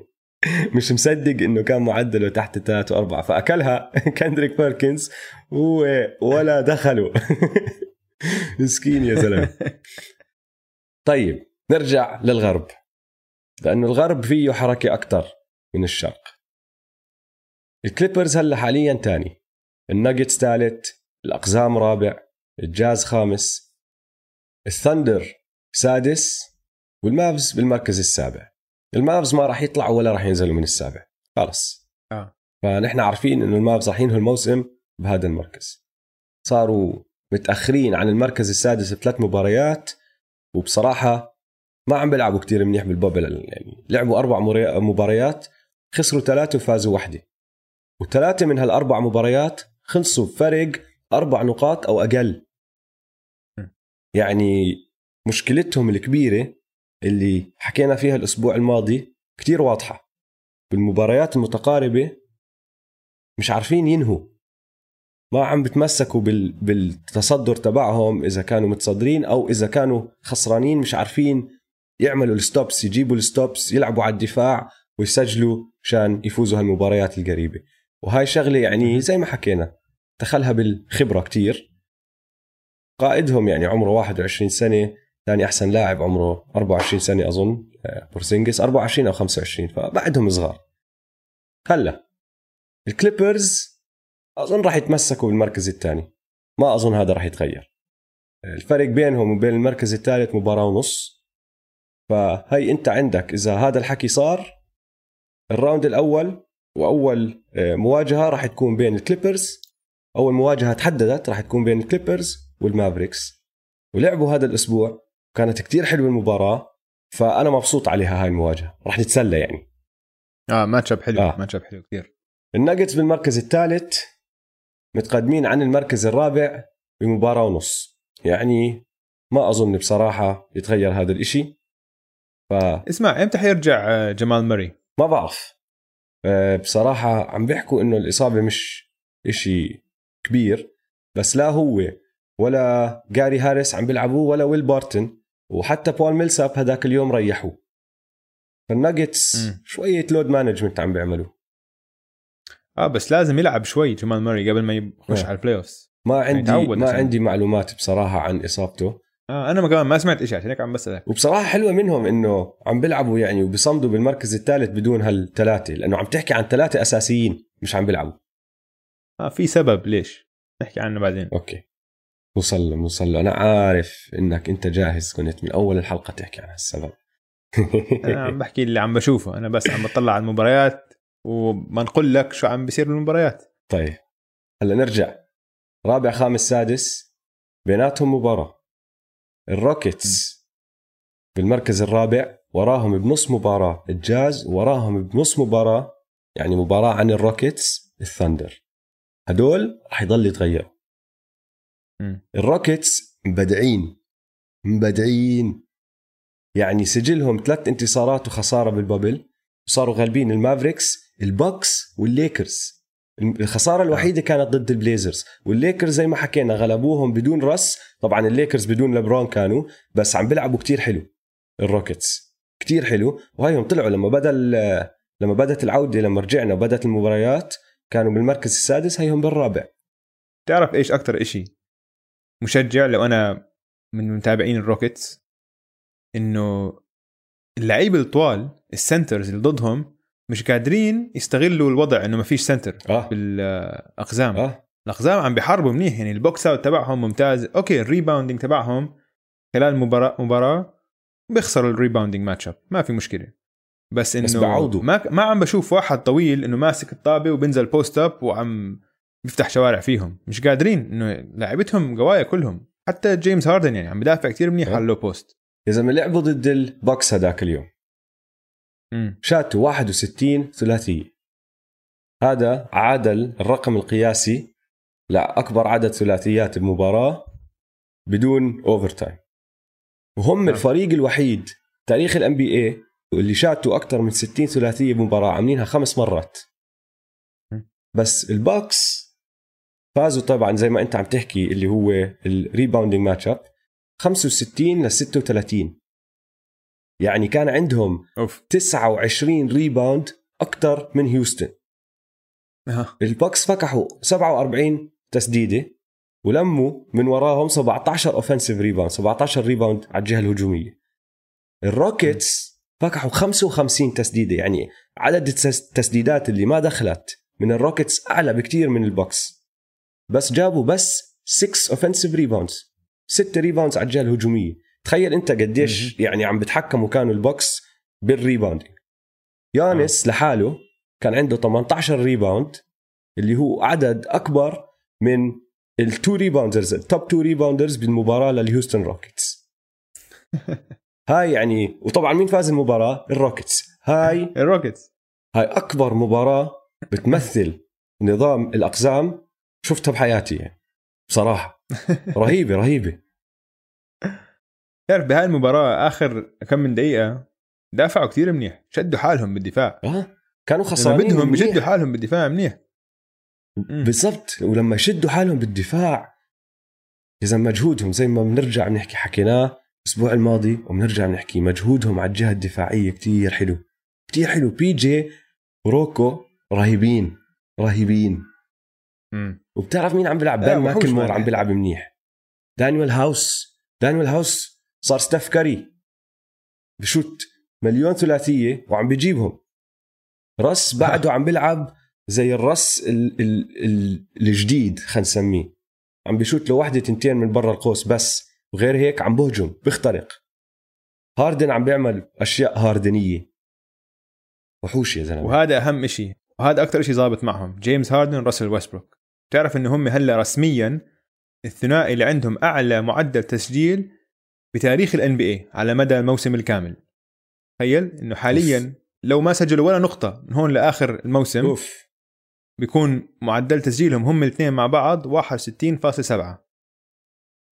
مش مصدق إنه كان معدله تحت 3 و4 فأكلها كندريك بيركنز ولا دخله مسكين يا زلمة. طيب نرجع للغرب. لأنه الغرب فيه حركة أكثر من الشرق. الكليبرز هلأ حاليا ثاني الناجتس ثالث الأقزام رابع الجاز خامس الثندر سادس والمافز بالمركز السابع. المافز ما راح يطلعوا ولا راح ينزلوا من السابع. خلص. آه. فنحن عارفين إنه المافز راح ينهوا الموسم بهذا المركز. صاروا متأخرين عن المركز السادس بثلاث مباريات وبصراحة ما عم بيلعبوا كتير منيح بالبابل يعني لعبوا أربع مباريات خسروا ثلاثة وفازوا واحدة وثلاثة من هالأربع مباريات خلصوا بفرق أربع نقاط أو أقل. يعني مشكلتهم الكبيرة اللي حكينا فيها الأسبوع الماضي كتير واضحة. بالمباريات المتقاربة مش عارفين ينهوا. ما عم بتمسكوا بال... بالتصدر تبعهم إذا كانوا متصدرين أو إذا كانوا خسرانين مش عارفين يعملوا الستوبس يجيبوا الستوبس يلعبوا على الدفاع ويسجلوا عشان يفوزوا هالمباريات القريبة. وهاي شغلة يعني زي ما حكينا دخلها بالخبرة كتير. قائدهم يعني عمره 21 سنة ثاني أحسن لاعب عمره 24 سنة أظن آه، بورسينجس 24 أو 25 فبعدهم صغار. هلا الكليبرز أظن راح يتمسكوا بالمركز الثاني. ما أظن هذا راح يتغير. الفرق بينهم وبين المركز الثالث مباراة ونص. فهي انت عندك إذا هذا الحكي صار ال round الأول وأول آه، مواجهة راح تكون بين الكليبرز أول مواجهة تحددت راح تكون بين الكليبرز والمافريكس. ولعبوا هذا الأسبوع كانت كتير حلوة المباراة فأنا مبسوط عليها هاي المواجهة راح نتسلى يعني. آه matchup حلو آه. matchup حلو كثير الناجتس بالمركز الثالث متقدمين عن المركز الرابع بمباراة ونص. يعني ما أظن بصراحة يتغير هذا الإشي. ف اسمع إمتى حيرجع آه، جمال ماري ما بعرف. آه، بصراحة عم بيحكوا إنه الإصابة مش إشي كبير بس لا هو ولا جاري هاريس عم بيلعبوا ولا ويل بارتن وحتى بول ميلساب هذاك اليوم ريحوه. فالناجتس شوية load management عم بيعملوا. آه بس لازم يلعب شوي جمال ماري قبل ما يخش آه. على ال playoffs ما عندي يتعود ما عندي معلومات بصراحة عن إصابته. آه أنا ما كمان ما سمعت شيء عشان هيك عم بسألك. وبصراحة حلوة منهم إنه عم بيلعبوا يعني وبيصمدوا بالمركز الثالث بدون هالثلاثة لأنه عم تحكي عن ثلاثة أساسيين مش عم بيلعبوا. آه في سبب ليش؟ نحكي عنه بعدين. okay. وصل وصل أنا عارف إنك أنت جاهز كنت من أول الحلقة تحكي عن هالسبب. أنا عم بحكي اللي عم بشوفه أنا بس عم بطلع على المباريات وبنقول لك شو عم بيصير بالمباريات. طيب هلأ نرجع. رابع خامس سادس بيناتهم مباراة. الروكيتس بالمركز الرابع وراهم بنص مباراة الجاز وراهم بنص مباراة يعني مباراة عن الروكيتس الثندر هدول رح يضل يتغيروا. الروكيتس مبدعين مبدعين. يعني سجلهم ثلاث انتصارات وخسارة بال bubble وصاروا غالبين المافريكس البوكس والليكرز. الخسارة الوحيدة كانت ضد البليزرز. والليكرز زي ما حكينا غلبوهم بدون Russ طبعا الليكرز بدون لبرون كانوا بس عم بيلعبوا كتير حلو الروكيتس. كتير حلو. وهيهم طلعوا لما بدا لما بدت العودة لما رجعنا وبدت المباريات كانوا بالمركز السادس هيهم بالرابع. تعرف إيش أكثر إشي مشجع لو أنا من متابعين الروكيتس؟ إنه اللعيبه الطوال ال centers اللي ضدهم مش قادرين يستغلوا الوضع إنه ما فيش center آه. بالأقزام. آه. الأقزام عم بيحاربوا منيح يعني ال box out تبعهم ممتاز. okay ال rebounding تبعهم خلال مباراه مباراة بيخسروا ال rebounding matchup. ما في مشكلة. بس إنه بس بعوضوا. ما ما عم بشوف واحد طويل إنه ماسك الطابة وبنزل post up وعم بيفتح شوارع فيهم. مش قادرين إنه لعبتهم قوايا كلهم. حتى جيمس هاردن يعني عم بدافع كتير منيح أه. على ال low post يا زلمة لعبوا ضد ال Bucks هذاك اليوم. شاتوا 61 ثلاثية. هذا عادل الرقم القياسي لأكبر عدد ثلاثيات بمباراه بدون overtime وهم نعم. الفريق الوحيد تاريخ ال NBA اللي شاتوا أكثر من 60 ثلاثية بمباراه عاملينها خمس مرات. بس ال Bucks فازوا طبعا زي ما أنت عم تحكي اللي هو ال rebounding matchup 65 ل 36 يعني كان عندهم أوف. 29 rebound أكثر من هيوستن. أها. ال Bucks فكحوا 47 تسديدة ولموا من وراهم 17 offensive rebound 17 rebound على الجهة الهجومية. ال Rockets فكحوا 55 تسديدة يعني عدد التس- التسديدات اللي ما دخلت من ال Rockets أعلى بكتير من ال Bucks. بس جابوا بس 6 offensive rebounds 6 rebounds على الجهة الهجومية. تخيل انت قديش يعني عم بتحكموا كانوا ال Bucks بال rebounding. يانس لحاله كان عنده 18 rebound اللي هو عدد أكبر من ال two rebounders ال top two rebounders بالمباراة لل Houston Rockets هاي يعني وطبعا مين فاز المباراة؟ ال Rockets هاي ال Rockets هاي أكبر مباراة بتمثل نظام الأقزام شفتها بحياتي يعني بصراحة. رهيبة رهيبة. تعرف بهاي المباراة آخر كم من دقيقة دافعوا كتير منيح شدوا حالهم بالدفاع. آه كانوا خسرانين بدهم منيح. بشدوا حالهم بالدفاع منيح. بالضبط. ولما يشدوا حالهم بالدفاع إذا مجهودهم زي ما بنرجع بنحكي حكيناه الأسبوع الماضي وبنرجع بنحكي مجهودهم على الجهة الدفاعية كتير حلو. كتير حلو. بي جي وروكو رهيبين رهيبين. مم. وبتعرف مين عم بيلعب؟ بان ماكلمور. عم بيلعب منيح. دانيال هاوس دانيال هاوس صار ستيف كاري. بشوت مليون ثلاثية وعم بيجيبهم. رس بعده عم بيلعب زي الرس ال ال ال الجديد خلينا نسميه. عم بيشوت له وحده تنتين من برا القوس بس وغير هيك عم بهجم بيخترق. هاردن عم بيعمل أشياء هاردنية. وحوش يا زلمة. وهذا أهم شيء وهذا أكثر شيء ظابط معهم. جيمس هاردن راسل ويستبروك. تعرف إنه هم هلأ رسميا الثنائي اللي عندهم أعلى معدل تسجيل بتاريخ الان بي على مدى الموسم الكامل. تخيل إنه حاليا لو ما سجلوا ولا نقطة من هون لآخر الموسم أوف. بيكون معدل تسجيلهم هم الاثنين مع بعض 61.7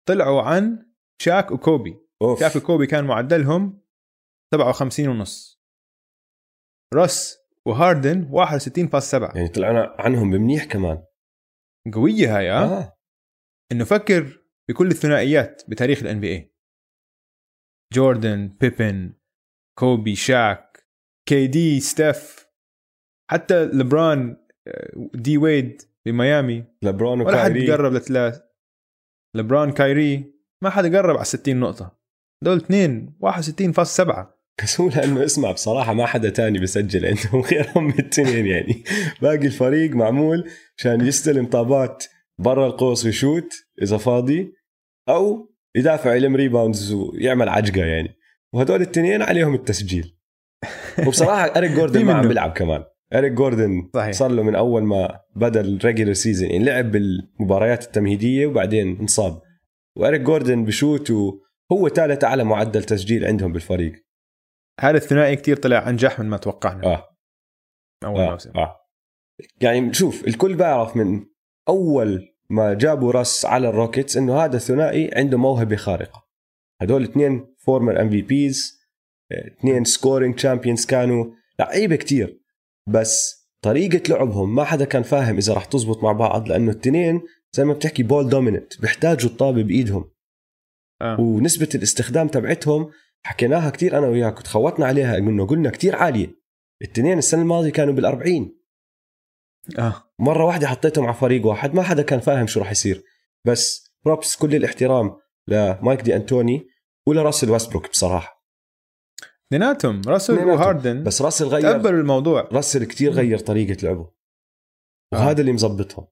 طلعوا عن شاك وكوبي. أوف. شاك وكوبي كان معدلهم 57 ونص. راس وهاردن 61.7 يعني طلعنا عنهم بمنيح كمان. قوية هاي آه, آه. إنه فكر بكل الثنائيات بتاريخ ال NBA جوردن بيبن كوبي شاك KD ستيف حتى لبران D Wade بميامي لبرون ولا حد وكايري قرب لثلاث. لبران كايري ما حدا قرب على 60 نقطة. دول اثنين 61.7 بس هو لأنه اسمع بصراحة ما حدا تاني بسجل عندهم غيرهم من التنين يعني. باقي الفريق معمول عشان يستلم طابات برا القوس ويشوت إذا فاضي أو يدافع يلم rebounds ويعمل عجقة يعني وهدول التنين عليهم التسجيل وبصراحة إريك جوردن ما عم. بيلعب كمان إريك جوردن صحيح. صار له من أول ما بدأ ال regular season يعني لعب بالمباريات التمهيدية وبعدين انصاب وإريك جوردن بشوت وهو ثالث اعلى معدل تسجيل عندهم بالفريق هذا الثنائي كتير طلع أنجح من ما توقعنا آه أول آه. موسم آه. يعني شوف الكل بيعرف من أول ما جابوا راس على ال Rockets إنه هذا الثنائي عنده موهبة خارقة. هدول اثنين former MVPs اثنين scoring champions كانوا لعيبة كتير. بس طريقة لعبهم ما حدا كان فاهم إذا رح تزبط مع بعض لأنه الاثنين زي ما بتحكي ball dominant بيحتاجوا الطابة بإيدهم. آه. ونسبة الاستخدام تبعتهم حكيناها كتير أنا وياك وتخوتنا عليها إنه قلنا كتير عالية. الاثنين السنة الماضية كانوا بال40 آه. مرة واحدة حطيتهم على فريق واحد ما حدا كان فاهم شو راح يصير. بس props كل الاحترام لمايك دي انتوني ولراسل ويستبروك بصراحة. اثنيناتهم راسل. وهاردن. بس راسل غير تقبلوا الموضوع. راسل كتير غير طريقة لعبه. وهذا اللي مزبطهم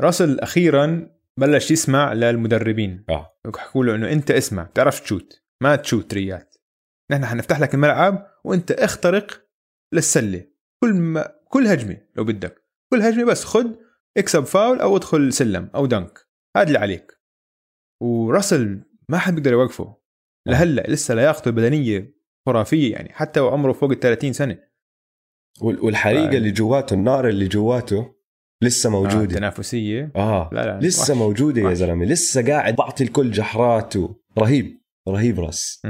راسل أخيرا بلش يسمع للمدربين. آه. يحكوا له إنه أنت اسمع بتعرف تشوت. ما تشوت تريات نحن حنفتح لك الملعب وأنت اخترق للسلة. كل ما كل هجمة لو بدك. كل هجمة بس خد اكسب فاول أو ادخل سلم أو dunk. هذا اللي عليك. وراسل ما حد بيقدر يوقفه. لهلأ لسه لياقته البدنية خرافية يعني حتى وعمره فوق ال 30 سنة. وال- والحريقة آه. اللي جواته النار اللي جواته لسه آه موجودة. تنافسية. آه, لا لا لسه وحش. موجودة يا. زلمة. لسه قاعد بعطي الكل جحرات رهيب رهيب راس.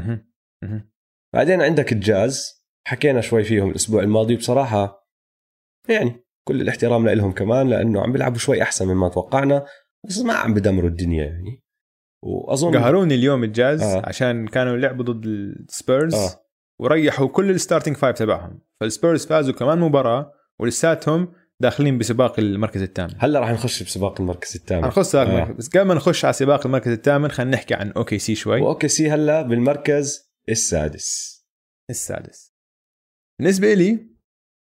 بعدين عندك الجاز. حكينا شوي فيهم الأسبوع الماضي. بصراحة يعني كل الاحترام لهم كمان لأنه عم بيلعبوا شوي أحسن مما توقعنا بس ما عم بدمروا الدنيا يعني. وأظن قهروني اليوم الجاز آه. عشان كانوا لعبوا ضد السبيرز آه. وريحوا كل ال starting five تبعهم. فالسبيرز فازوا كمان مباراة ولساتهم داخلين بسباق المركز الثامن. هلأ راح نخش بسباق المركز الثامن. سباق آه. المركز. بس قبل ما نخش على سباق المركز الثامن خلينا نحكي عن OKC شوي. و OKC هلأ بالمركز السادس. السادس. بالنسبة لي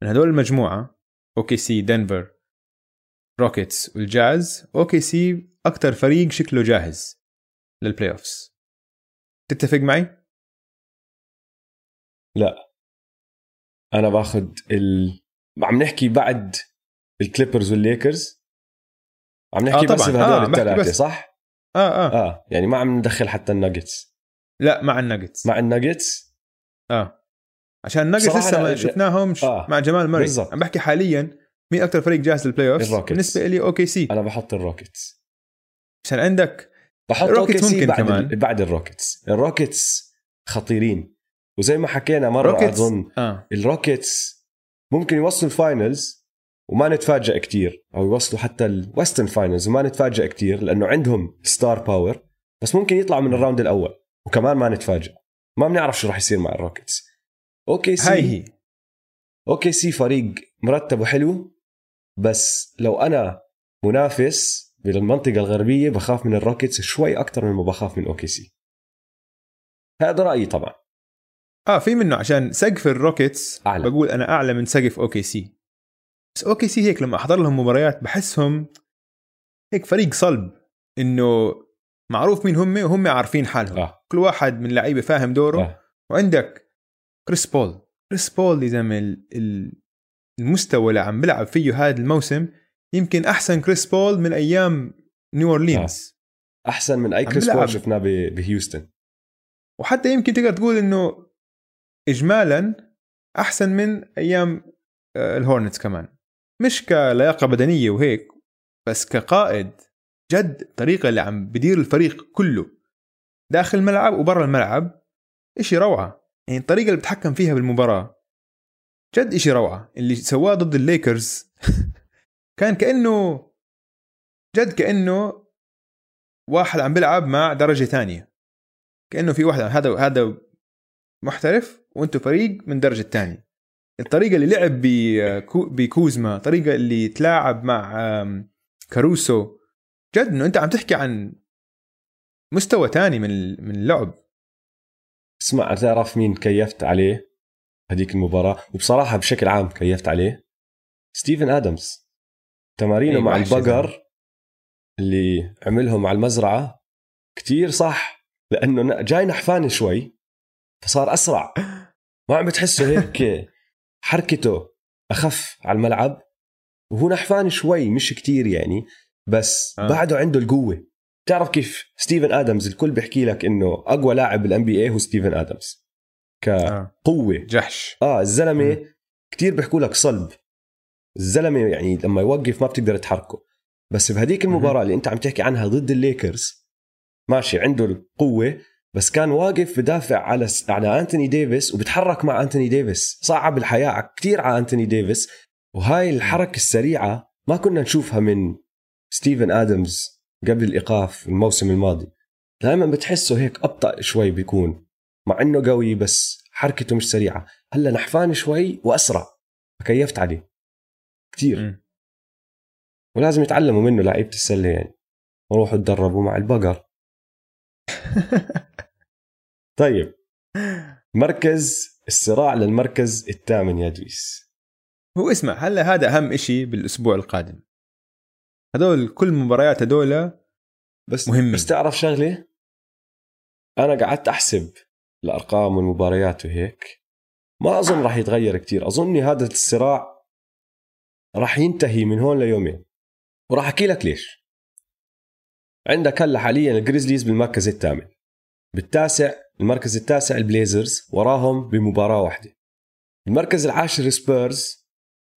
من هدول المجموعة OKC دنفر Rockets وال Jazz OKC أكثر فريق شكله جاهز لل playoffs تتفق معي؟ أنا باخذ ال عم نحكي بعد الكليبرز والليكرز عم نحكي آه بس. بهدول آه، الثلاثة. صح؟ آه آه. آه يعني ما عم ندخل حتى الناجتس لا مع الناجتس مع الناجتس آه عشان الناجتس لسه ما شفناهمش آه. مع جمال ماري بالضبط. عم بحكي حاليا مين أكثر فريق جاهز لل playoff. بالنسبة لي أوكي سي أنا بحط الروكيتس. عشان عندك بحط الروكيتس ممكن بعد كمان. ال- بعد الروكيتس. الروكيتس خطيرين. وزي ما حكينا مرة روكيتس أظن آه. الروكيتس ممكن يوصلوا ال finals وما نتفاجئ كتير. أو يوصلوا حتى ال Western finals وما نتفاجئ كتير لأنه عندهم star power بس ممكن يطلعوا من ال round الأول. وكمان ما نتفاجئ ما بنعرف شو راح يصير مع الروكيتس. أوكي سي هاي هي أوكي سي فريق مرتب وحلو بس لو أنا منافس بالمنطقة الغربية بخاف من الروكيتس شوي أكثر مما بخاف من أوكي سي هذا رأيي طبعا آه في منه عشان سقف الروكيتس أعلى. بقول أنا أعلى من سقف أوكي سي بس أوكي سي هيك لما أحضر لهم مباريات بحسهم هيك فريق صلب إنه معروف مين هم وهم عارفين حالهم آه. كل واحد من اللعيبه فاهم دوره آه. وعندك كريس بول. كريس بول يا زلمه ال- ال- المستوى اللي عم بلعب فيه هذا الموسم يمكن أحسن كريس بول من أيام نيو أورلينز. أحسن من أي كريس. بول شفناه بهيوستن. وحتى يمكن تقدر تقول إنه اجمالا أحسن من أيام آه، الهورنتس كمان. مش كلياقة بدنية وهيك بس كقائد جد الطريقة اللي عم بدير الفريق كله. داخل الملعب وبرا الملعب إشي روعة. يعني الطريقة اللي بتحكم فيها بالمباراة. جد إشي روعة. اللي سواه ضد الليكرز. كان كأنه جد كأنه واحد عم بيلعب مع درجة ثانية. كأنه في واحد هذا هذا محترف وأنتم فريق من درجة ثانية. الطريقة اللي لعب بكوزما الطريقة اللي تلاعب مع كاروسو. جد إنه أنت عم تحكي عن مستوى تاني من من اللعب. اسمع تعرف مين كيفت عليه؟ هذيك المباراة. وبصراحة بشكل عام كيفت عليه. ستيفن آدمز. تمارينه مع البقر اللي عملهم مع المزرعة. كتير صح لأنه جاي نحفان شوي فصار أسرع. ما عم بتحسه هيك. حركته أخف على الملعب وهو نحفان شوي مش كتير يعني بس آه. بعده عنده القوة. تعرف كيف ستيفن آدمز؟ الكل بيحكي لك إنه أقوى لاعب بال NBA هو ستيفن آدمز. كقوة. آه. جحش. آه الزلمة كتير بيحكوا لك صلب. الزلمة يعني لما يوقف ما بتقدر تحركه. بس بهديك المباراة اللي أنت عم تحكي عنها ضد الليكرز ماشي عنده القوة بس كان واقف بدافع على على أنتوني ديفيس وبتحرك مع أنتوني ديفيس. صعب الحياة كثير على أنتوني ديفيس. وهاي الحركة السريعة ما كنا نشوفها من ستيفن آدمز. قبل الإيقاف الموسم الماضي. دائما بتحسه هيك أبطأ شوي بيكون مع إنه قوي بس حركته مش سريعة. هلأ نحفان شوي وأسرع. فكيفت عليه. كثير ولازم يتعلموا منه لعيبة السلة يعني. وروحوا تدربوا مع البقر. طيب. مركز الصراع للمركز الثامن يا دويس. هو اسمع هلأ هذا أهم شيء بالأسبوع القادم. هدول كل مباريات هدول بس مهمين. بس تعرف شغله أنا قعدت أحسب الأرقام والمباريات وهيك. ما أظن راح يتغير كتير. أظني هذا الصراع راح ينتهي من هون ليومين. وراح أحكي لك ليش. عندك هلا حاليا الجريزليز بالمركز الثامن. بالتاسع المركز التاسع البليزرز وراهم بمباراة واحدة. المركز العاشر سبيرز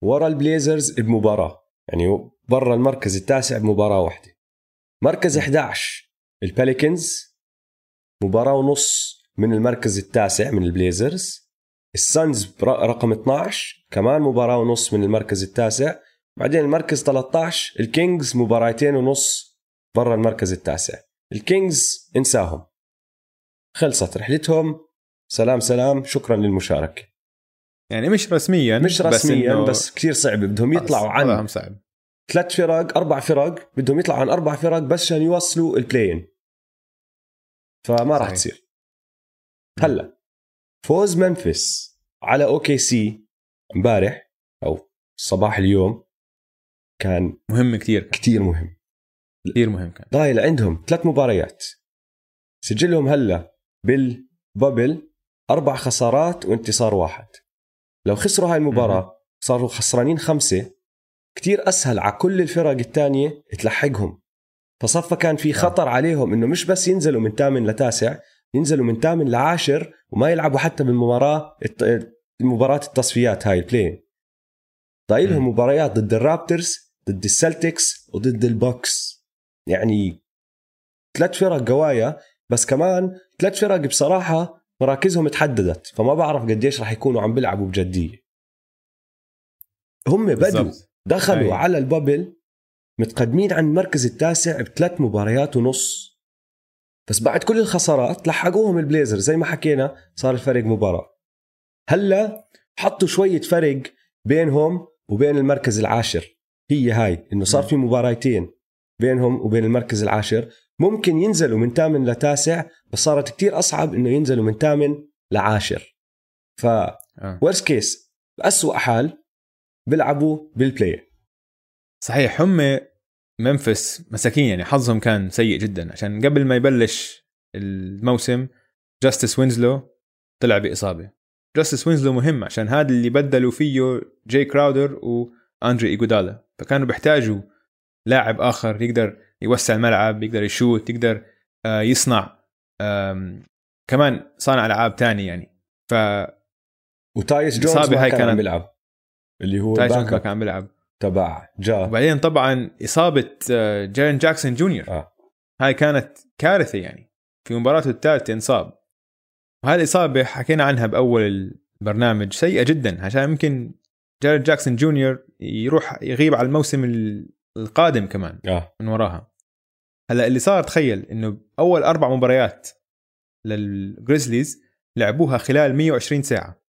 ورا البليزرز بمباراة. يعني برا المركز التاسع بمباراة واحدة. مركز 11 البيليكنز مباراة ونص من المركز التاسع من البليزرز. السانز رقم 12 كمان مباراة ونص من المركز التاسع. بعدين المركز 13 الكينجز مباراتين ونص برا المركز التاسع. الكينجز انساهم. خلصت رحلتهم سلام سلام. شكرا للمشاركة. يعني مش رسميا مش رسميا بس, بس كثير صعب بدهم يطلعوا عن صعب. ثلاث فرق أربع فرق بدهم يطلعوا عن أربع فرق بس عشان يوصلوا ال play-in فما راح تصير. هلأ فوز ممفيس على أوكي سي امبارح أو صباح اليوم كان مهم كثير كثير مهم. كثير مهم كان. ضايل عندهم ثلاث مباريات. سجلهم هلأ بالبابل أربع خسارات وانتصار واحد. لو خسروا هاي المباراة صاروا خسرانين خمسة كتير أسهل على كل الفرق الثانية تلحقهم. فصفى كان في خطر عليهم إنه مش بس ينزلوا من ثامن لتاسع ينزلوا من ثامن لعاشر وما يلعبوا حتى بالمباراة مباراة التصفيات هاي ال play-in ضايلهم مباريات ضد الرابترز ضد السلتكس وضد البوكس. يعني ثلاث فرق قوايا بس كمان ثلاث فرق بصراحة مراكزهم تحددت فما بعرف قديش راح يكونوا عم بيلعبوا بجدية. هم بدوا دخلوا أي. على ال bubble متقدمين عن المركز التاسع بثلاث مباريات ونص. بس بعد كل الخسارات لحقوهم البليزر زي ما حكينا صار الفرق مباراة. هلأ حطوا شوية فرق بينهم وبين المركز العاشر. هي هاي إنه صار في مباراتين بينهم وبين المركز العاشر. ممكن ينزلوا من ثامن لتاسع بس صارت كتير أصعب إنه ينزلوا من ثامن لعاشر. ف worst case بأسوأ حال بيلعبوا بال play-in صحيح هم ممفيس مساكين يعني حظهم كان سيء جدا. عشان قبل ما يبلش الموسم جاستس وينزلو طلع بإصابة. جاستس وينزلو مهم عشان هذا اللي بدلوا فيه جاي كراودر وأندري إيجودالا. فكانوا بيحتاجوا لاعب آخر يقدر يوسع الملعب يقدر يشوت يقدر آه، يصنع كمان صانع ألعاب تاني يعني. ف وتايس جونز ما كان بيلعب. اللي هو تايس جونز ما كان عم بيلعب. تبع جا. وبعدين طبعا إصابة آه، جارين جاكسون جونيور. آه. هاي كانت كارثة يعني. في مباراته الثالثة انصاب. وهذه الاصابه حكينا عنها بأول البرنامج سيئة جدا عشان يمكن جارين جاكسون جونيور يروح يغيب على الموسم القادم كمان آه. من وراها. هلأ اللي صار تخيل إنه أول أربع مباريات للجريزليز لعبوها خلال 120 ساعة.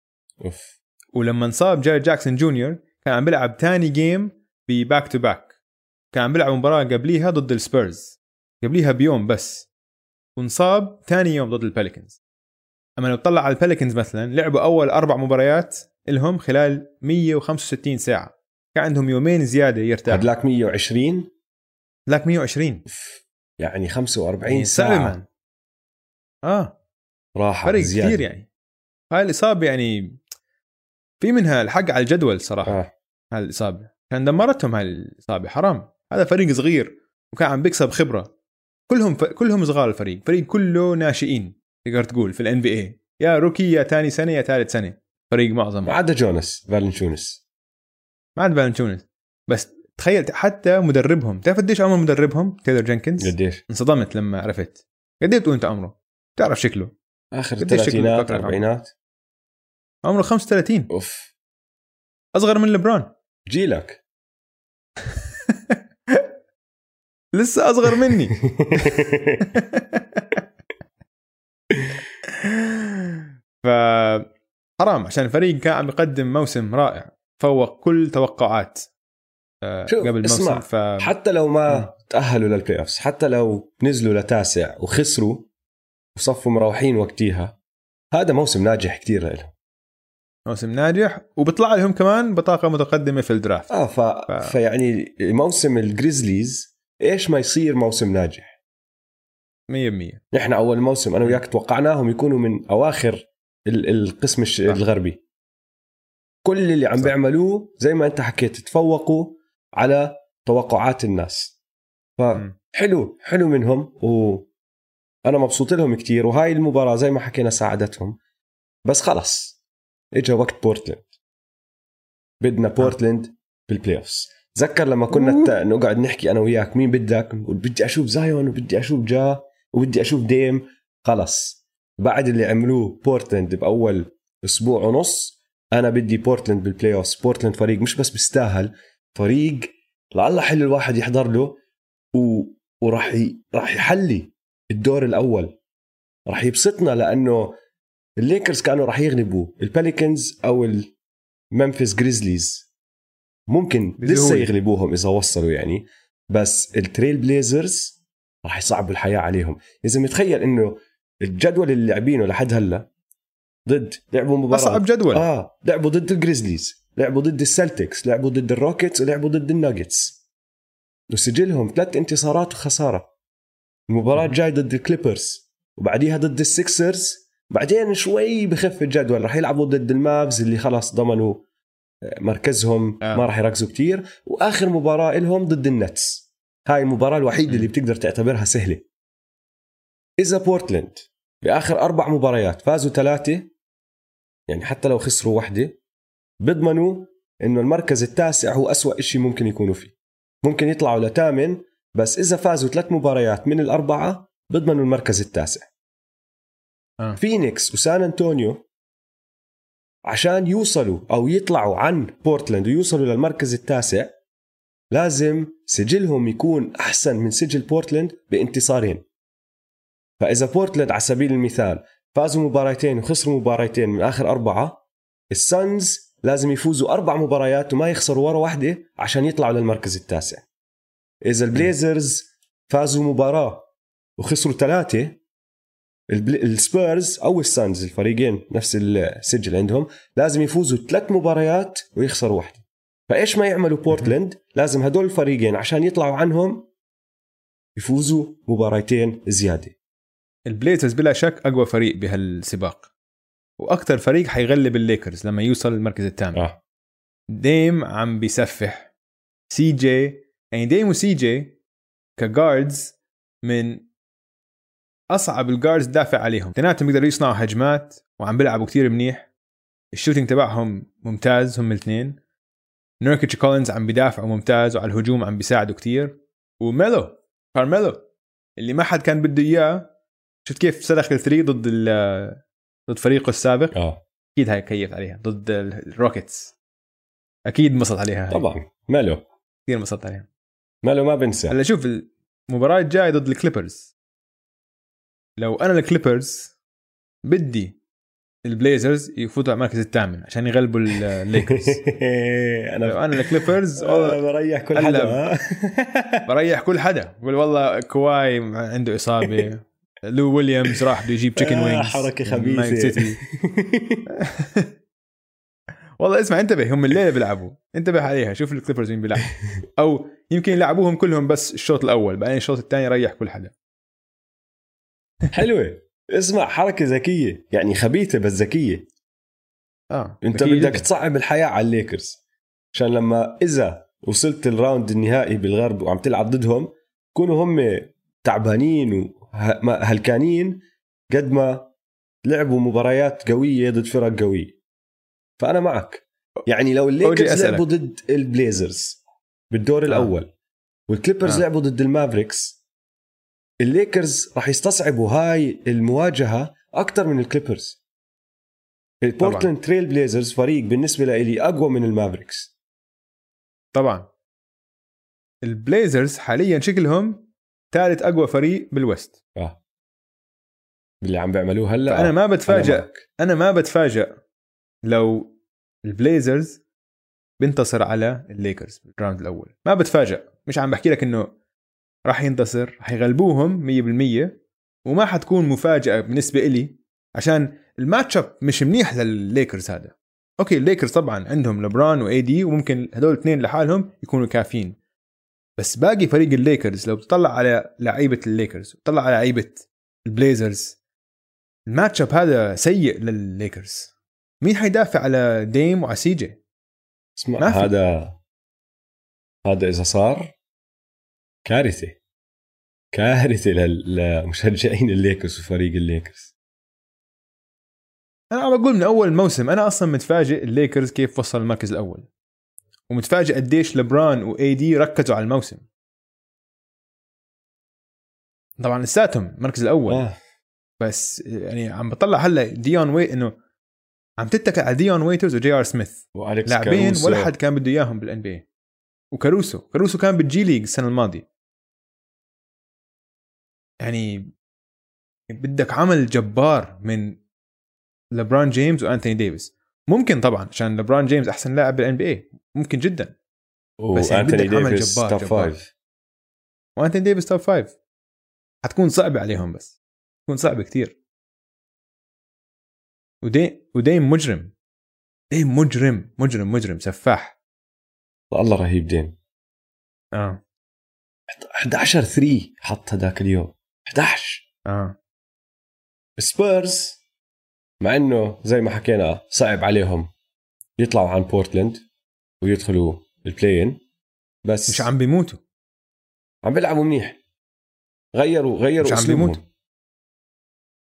أوف. ولما انصاب جارين جاكسون جونيور كان عم بيلعب تاني game ب back to back كان عم بيلعب مباراة قبليها ضد السبيرز. قبليها بيوم بس. وانصاب ثاني يوم ضد الباليكنز أما لو تطلع على الباليكنز مثلا لعبوا أول أربع مباريات لهم خلال 165 ساعة. كان عندهم يومين زيادة يرتاحوا هدلاك 120 لك 120 يعني 45 يعني ساعة. man. آه. راحة فرق زيادة. كثير يعني. هاي الإصابة يعني في منها الحق على الجدول صراحة آه. هاي الإصابة. كان دمرتهم هاي الإصابة حرام. هذا فريق صغير وكان عم بيكسب خبرة. كلهم ف... كلهم صغار الفريق فريق كله ناشئين تقدر تقول في ال NBA يا rookie يا ثاني سنة يا ثالث سنة. فريق معظم ما عدا جوناس فالنشونس ما عدا فالنشونس بس تخيل حتى مدربهم تعرف قديش عمر مدربهم؟ تايلر جينكنز؟ قديش؟ انصدمت لما عرفت. قد إيه بتقول انت عمره؟ تعرف شكله. آخر قديش الثلاثينات بفكرك عمره؟ اربعينات عمره 35 أوف. أصغر من ليبرون جيلك. لسه أصغر مني. ف حرام عشان الفريق كان عم يقدم موسم رائع. فوق كل توقعات آه، قبل الموسم. اسمع، ف حتى لو. ما تأهلوا لل playoffs حتى لو نزلوا لتاسع وخسروا وصفوا مروحين وقتيها هذا موسم ناجح كتير لهم موسم ناجح وبيطلع لهم كمان بطاقة متقدمة في الدرافت. آه ف... ف... فيعني موسم الجريزليز إيش ما يصير موسم ناجح؟ 100% نحن أول موسم أنا وياك توقعناهم يكونوا من أواخر ال- القسم. الغربي. كل اللي عم. بيعملوه زي ما أنت حكيت تفوقوا على توقعات الناس. فحلو حلو منهم وأنا مبسوط لهم كتير وهاي المباراة زي ما حكينا ساعدتهم. بس خلص. اجى وقت بورتلاند. بدنا بورتلاند بال playoffs تذكر لما كنا نقعد نحكي أنا وياك مين بدك؟ نقول بدي أشوف زايون وبدي أشوف جا وبدي أشوف ديم. خلص. بعد اللي عملوه بورتلاند بأول أسبوع ونص أنا بدي بورتلاند بال playoffs بورتلاند فريق مش بس بيستاهل فريق لعله حلو الواحد يحضر له و... وراح ي... راح يحلي الدور الأول. راح يبسطنا لأنه الليكرز كانوا راح يغلبوا الباليكنز أو الممفيس جريزليز ممكن لسه. يغلبوهم إذا وصلوا يعني بس التريل بليزرز راح يصعبوا الحياة عليهم. إذا متخيل إنه الجدول اللي لاعبينه لحد هلأ ضد لعبوا مباراة. أصعب جدول. آه لعبوا ضد الجريزليز لعبوا ضد السلتكس لعبوا ضد الروكيتس ولعبوا ضد الناجتس وسجلهم ثلاث انتصارات وخساره المباراة الجاي ضد الكليبرز وبعديها ضد السكسرز بعدين شوي بخف الجدول راح يلعبوا ضد المافز اللي خلاص ضمنوا مركزهم آه. ما راح يركزوا كتير. وآخر مباراة لهم ضد النتس. هاي المباراة الوحيدة اللي بتقدر تعتبرها سهلة. إذا بورتلاند بآخر أربع مباريات فازوا ثلاثة يعني حتى لو خسروا واحدة بيضمنوا إنه المركز التاسع هو أسوأ شيء ممكن يكونوا فيه. ممكن يطلعوا لثامن بس إذا فازوا ثلاث مباريات من الأربعة بيضمنوا المركز التاسع. آه. فينيكس وسان أنطونيو عشان يوصلوا أو يطلعوا عن بورتلاند ويوصلوا للمركز التاسع لازم سجلهم يكون أحسن من سجل بورتلاند بانتصارين. فإذا بورتلاند على سبيل المثال فازوا مباراتين وخسروا مباراتين من آخر أربعة السانز لازم يفوزوا أربع مباريات وما يخسروا ولا واحدة عشان يطلعوا للمركز التاسع. إذا البليزرز فازوا مباراة وخسروا ثلاثة البل- السبيرز أو السانز الفريقين نفس السجل عندهم لازم يفوزوا ثلاث مباريات ويخسروا واحدة. فإيش ما يعملوا بورتلاند؟ لازم هدول الفريقين عشان يطلعوا عنهم يفوزوا مباراتين زيادة. البليزرز بلا شك أقوى فريق بهالسباق. وأكثر فريق حيغلب الليكرز لما يوصل المركز الثامن. آه. ديم عم بيسفح. سي جي يعني ديم وسي جي ك guards من أصعب ال guards دافع عليهم. اثنيناتهم بيقدروا يصنعوا هجمات وعم بيلعبوا كتير منيح. ال shooting تبعهم ممتاز هم الاثنين. نوركيتش كولينز عم بيدافعوا ممتاز وعلى الهجوم عم بيساعدوا كتير. وميلو كارميلو اللي ما حد كان بده إياه. شفت كيف سلخ ال three ضد ال- ضد فريقه السابق؟ آه. أكيد هاي كيف عليها ضد الروكيتس أكيد انبسط عليها هاي. طبعا. ماله كثير انبسطت عليها. ماله ما بنسى. هلأ شوف المباراة الجاية ضد الكليبرز لو أنا الكليبرز بدي البليزرز يفوتوا على المركز الثامن عشان يغلبوا الليكرز. لو أنا أنا الكليبرز بريح كل حدا؟ بريح كل حدا. بقول والله كواي عنده إصابة. لو ويليامز راح بده يجيب chicken آه، wings حركة من man خبيثه. والله اسمع انتبه هم الليلة بيلعبوا. انتبه عليها شوف الكليبرز مين بيلعب أو يمكن يلعبوهم كلهم بس الشوط الأول بعدين الشوط الثاني ريح كل حدا. حلوة اسمع حركة ذكية يعني خبيثة بس ذكية آه انت بدك. تصعب الحياة على الليكرز عشان لما إذا وصلت ال round النهائي بالغرب وعم تلعب ضدهم يكونوا هم تعبانين وهلكانين قد ما لعبوا مباريات قوية ضد فرق قوية فأنا معك يعني لو الليكرز. لعبوا ضد البليزرز بالدور آه. الأول والكليبرز آه. لعبوا ضد المافريكس الليكرز راح يستصعبوا هاي المواجهة أكثر من الكليبرز. البورتلاند تريل بليزرز فريق بالنسبة لي أقوى من المافريكس. طبعا. البليزرز حاليا شكلهم ثالث أقوى فريق بال West. آه. اللي عم بيعملوه هلأ. فأنا ما أنا بتفاجئ معك. أنا ما بتفاجئ لو البليزرز بينتصر على الليكرز بال round الأول. ما بتفاجئ مش عم بحكي لك إنه راح ينتصر راح يغلبوهم 100% وما حتكون مفاجأة بالنسبة إلي عشان ال match up مش منيح للليكرز هذا. أوكي الليكرز طبعا عندهم لبران وإي دي وممكن هدول الاثنين لحالهم يكونوا كافيين. بس باقي فريق الليكرز لو تطلع على لعيبة الليكرز وتطلع على لعيبة البليزرز ال match up هذا سيء للليكرز. مين حيدافع على ديم وعلى سي جي اسمع. هذا هذا إذا صار كارثة. كارثة لمشجعين الليكرز وفريق الليكرز. أنا عم بقول من أول الموسم أنا أصلا متفاجئ الليكرز كيف وصل المركز الأول. ومتفاجئ قديش لبران واي دي ركزوا على الموسم. طبعا لساتهم المركز الأول. آه. بس يعني عم بطلع هلأ ديون وي إنه عم تتكل على ديون ويترز وجي ار سميث لاعبين. ولا حد كان بده إياهم بال NBA وكاروسو. كاروسو كان بالجي ليج السنة الماضية. يعني بدك عمل جبار من لبران جيمس وأنتوني ديفيس. ممكن طبعا عشان لبران جيمس أحسن لاعب بال NBA ممكن جدا. بس يعني بدك عمل جبار- top. five وأنتوني ديفيس top five حتكون صعبه عليهم بس. تكون صعبه كثير ودي وديم مجرم. ديم مجرم مجرم مجرم سفاح. الله رهيب ديم آه. 11 3 حط هذاك اليوم. 11 آه. سبيرز مع إنه زي ما حكينا صعب عليهم يطلعوا عن بورتلاند ويدخلوا ال play-in بس مش عم بيموتوا. عم بيلعبوا منيح. غيروا غيروا مش عم أسلوبهم. بيموتوا.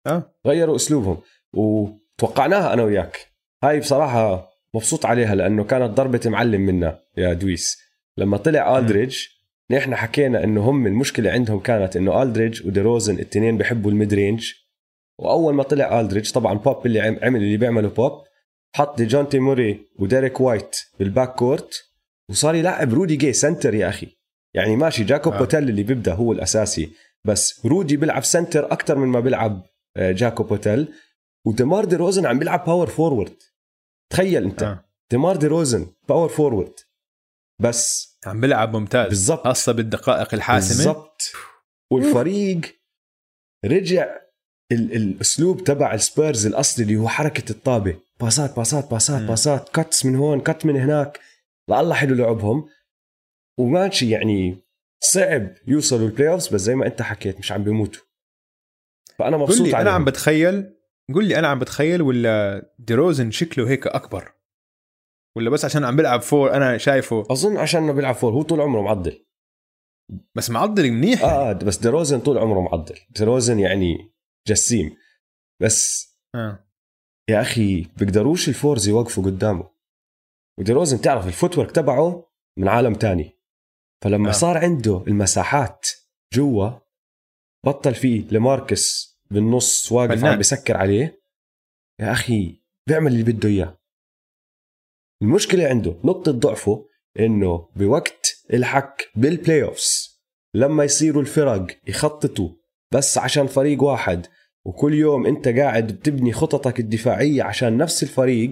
آه. غيروا أسلوبهم. وتوقعناها أنا وياك. هاي بصراحة مبسوط عليها لأنه كانت ضربة معلم منا يا دويس. لما طلع ألدريدج نحن حكينا إنه هم المشكلة عندهم كانت إنه ألدريدج وديروزن الاثنين بيحبوا ال mid range وأول ما طلع ألدريدج طبعا بوب اللي عم- عمل اللي بيعمله بوب حط ديجونتي موري وديريك وايت بال backcourt وصار يلعب رودي جاي center يا أخي يعني ماشي جاكوب آه. بوتيل اللي بيبدأ هو الأساسي بس رودي بيلعب center أكثر من ما بيلعب آه، جاكوب بوتيل وديمار دي روزن عم بيلعب power forward تخيل أنت. آه. ديمار دي روزن power forward بس عم بيلعب ممتاز بالضبط. خاصة بالدقائق الحاسمة. بالضبط. والفريق رجع ال- الأسلوب تبع السبيرز الأصلي اللي هو حركة الطابة. باسات باسات باسات مم. باسات cuts من هون cut من هناك. لله حلو لعبهم. وماشي يعني صعب يوصلوا ال playoffs بس زي ما انت حكيت مش عم بيموتوا. فأنا قل مبسوط لي أنا. عم بتخيل قل لي أنا عم بتخيل ولا ديروزن شكله هيك أكبر؟ ولا بس عشان عم بيلعب four أنا شايفه. أظن عشان إنه بيلعب four هو طول عمره معضل بس معضل منيح. آه, آه بس ديروزن طول عمره معضل ديروزن يعني جسيم. بس آه. يا أخي بيقدروش ال fours يوقفوا قدامه. وديروزن تعرف ال footwork تبعه من عالم تاني. فلما آه. صار عنده المساحات جوا بطل فيه لماركوس بالنص واقف. عم بسكر عليه. يا أخي بيعمل اللي بده إياه. المشكلة عنده نقطة ضعفه إنه بوقت الحك بال playoffs لما يصيروا الفرق يخططوا بس عشان فريق واحد وكل يوم أنت قاعد بتبني خططك الدفاعية عشان نفس الفريق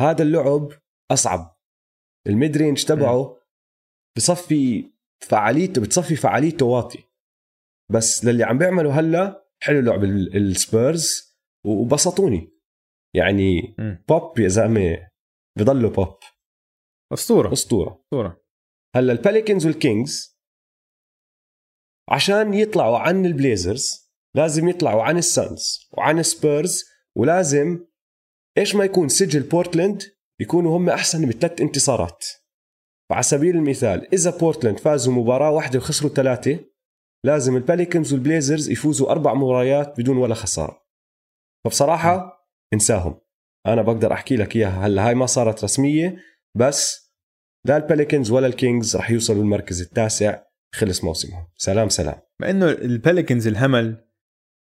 هذا اللعب أصعب. ال mid range تبعه بصفي فعاليته بتصفي فعاليته واطي. بس للي عم بيعمله هلأ حلو لعب السبيرز وبسطوني. يعني. بوب يا زلمة بضلوا بوب أسطورة. أسطورة. أسطورة. هلا البليكنز والكينجز عشان يطلعوا عن البليزرز لازم يطلعوا عن الصنز وعن السبيرز ولازم إيش ما يكون سجل بورتلاند يكونوا هم أحسن بثلاث انتصارات. فعلى سبيل المثال إذا بورتلاند فازوا مباراة واحدة وخسروا ثلاثة لازم البليكنز والبليزرز يفوزوا أربع مباريات بدون ولا خسارة. فبصراحة انساهم. أنا بقدر أحكي لك إياها. هلا هاي ما صارت رسمية بس لا البليكنز ولا الكينجز رح يوصلوا المركز التاسع خلص موسمهم. سلام سلام. مع إنه البليكنز الهمل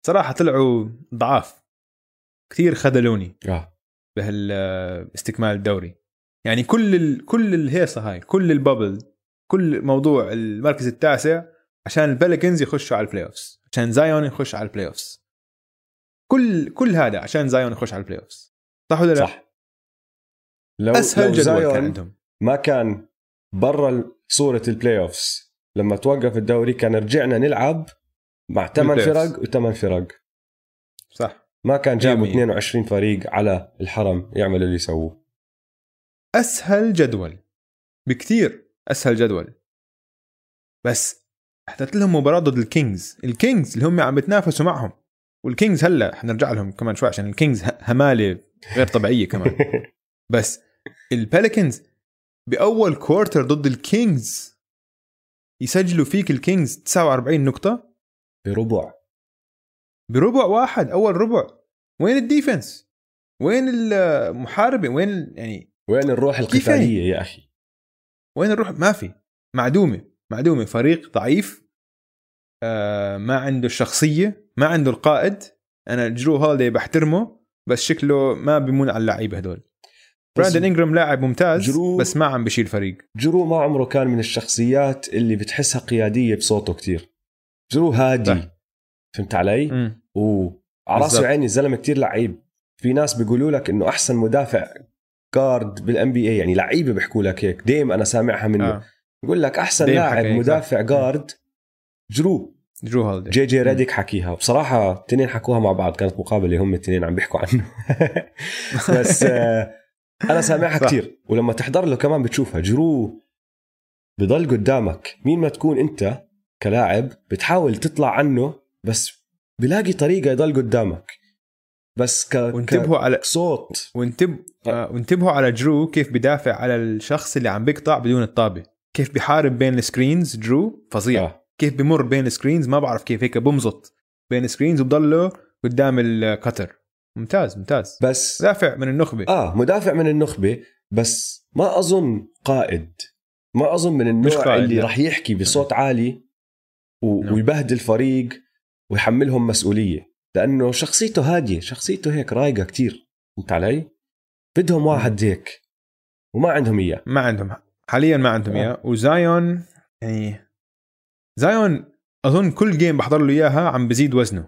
صراحة طلعوا ضعاف. كثير خذلوني آه. بهالاستكمال الدوري. يعني كل ال... كل الهيصة هاي كل ال bubble كل موضوع المركز التاسع عشان البليكنز يخشوا على ال playoffs عشان زايون يخش على ال playoffs كل كل هذا عشان Zion يخش على ال playoffs صح ولا لا؟ صح. لو أسهل لو جدول كان. عندهم. ما كان برا صورة ال playoffs لما توقف الدوري كان رجعنا نلعب مع ثمان. فرق وثمان فرق. صح. ما كان جابوا 100%. 22 فريق على الحرم يعملوا اللي يسووه. أسهل جدول. بكثير أسهل جدول. بس حطيت لهم مباراة ضد ال Kings. ال Kings اللي هم عم بتنافسوا معهم. وال Kings هلأ حنرجع لهم كمان شوي عشان ال Kings هماله غير طبيعية كمان. بس ال Pelicans بأول quarter ضد ال Kings يسجلوا فيك ال Kings 49 نقطة. بربع. بربع واحد أول ربع. وين ال defense وين المحاربه وين يعني وين الروح كيف القتالية يا أخي؟ وين الروح؟ ما في. معدومة. معدومة. فريق ضعيف. آه ما عنده الشخصية. ما عنده القائد. أنا Jrue Holiday بحترمه. بس شكله ما بيمون على اللعيبة هدول Brandon Ingram لاعب ممتاز Jrue- بس ما عم بشيل فريق Jrue ما عمره كان من الشخصيات اللي بتحسها قيادية بصوته كتير Jrue هادي صح. فهمت علي؟ وعلى راسي. وعيني الزلمه كتير لعيب في ناس بيقولوا لك إنه أحسن مدافع guard بال NBA يعني لعيبة بيحكوا لك هيك Dame أنا سامعها منه آه. بيقول لك أحسن لاعب مدافع. guard Jrue Jrue Holiday JJ Redick حكيها. بصراحة الاثنين حكوها مع بعض كانت مقابلة هم الاثنين عم بيحكوا عنه. بس آه، أنا سامعها صح. كتير ولما تحضر له كمان بتشوفها. Jrue بضل قدامك. مين ما تكون انت كلاعب بتحاول تطلع عنه بس بلاقي طريقة يضل قدامك. بس ك... وانتبهوا على كصوت. وانتب... آه وانتبهوا على Jrue كيف بدافع على الشخص اللي عم بيقطع بدون الطابة. كيف بيحارب بين ال screens Jrue؟ فظيع. آه. كيف بمر بين ال screens ما بعرف كيف هيك بمزط بين ال screens وبضله قدام ال cutter ممتاز ممتاز. بس دافع من النخبة. آه مدافع من النخبة بس ما أظن قائد. ما أظن من النوع قائد، اللي. راح يحكي بصوت عالي و... نعم. ويبهدل فريق ويحملهم مسؤولية. لأنه شخصيته هادية شخصيته هيك رايقة كتير. فهمت علي؟ بدهم واحد هيك. وما عندهم إياه. ما عندهم. حاليا ما عندهم آه. إياه. وزايون يعني زايون أظن كل جيم بحضر له إياها عم بزيد وزنه.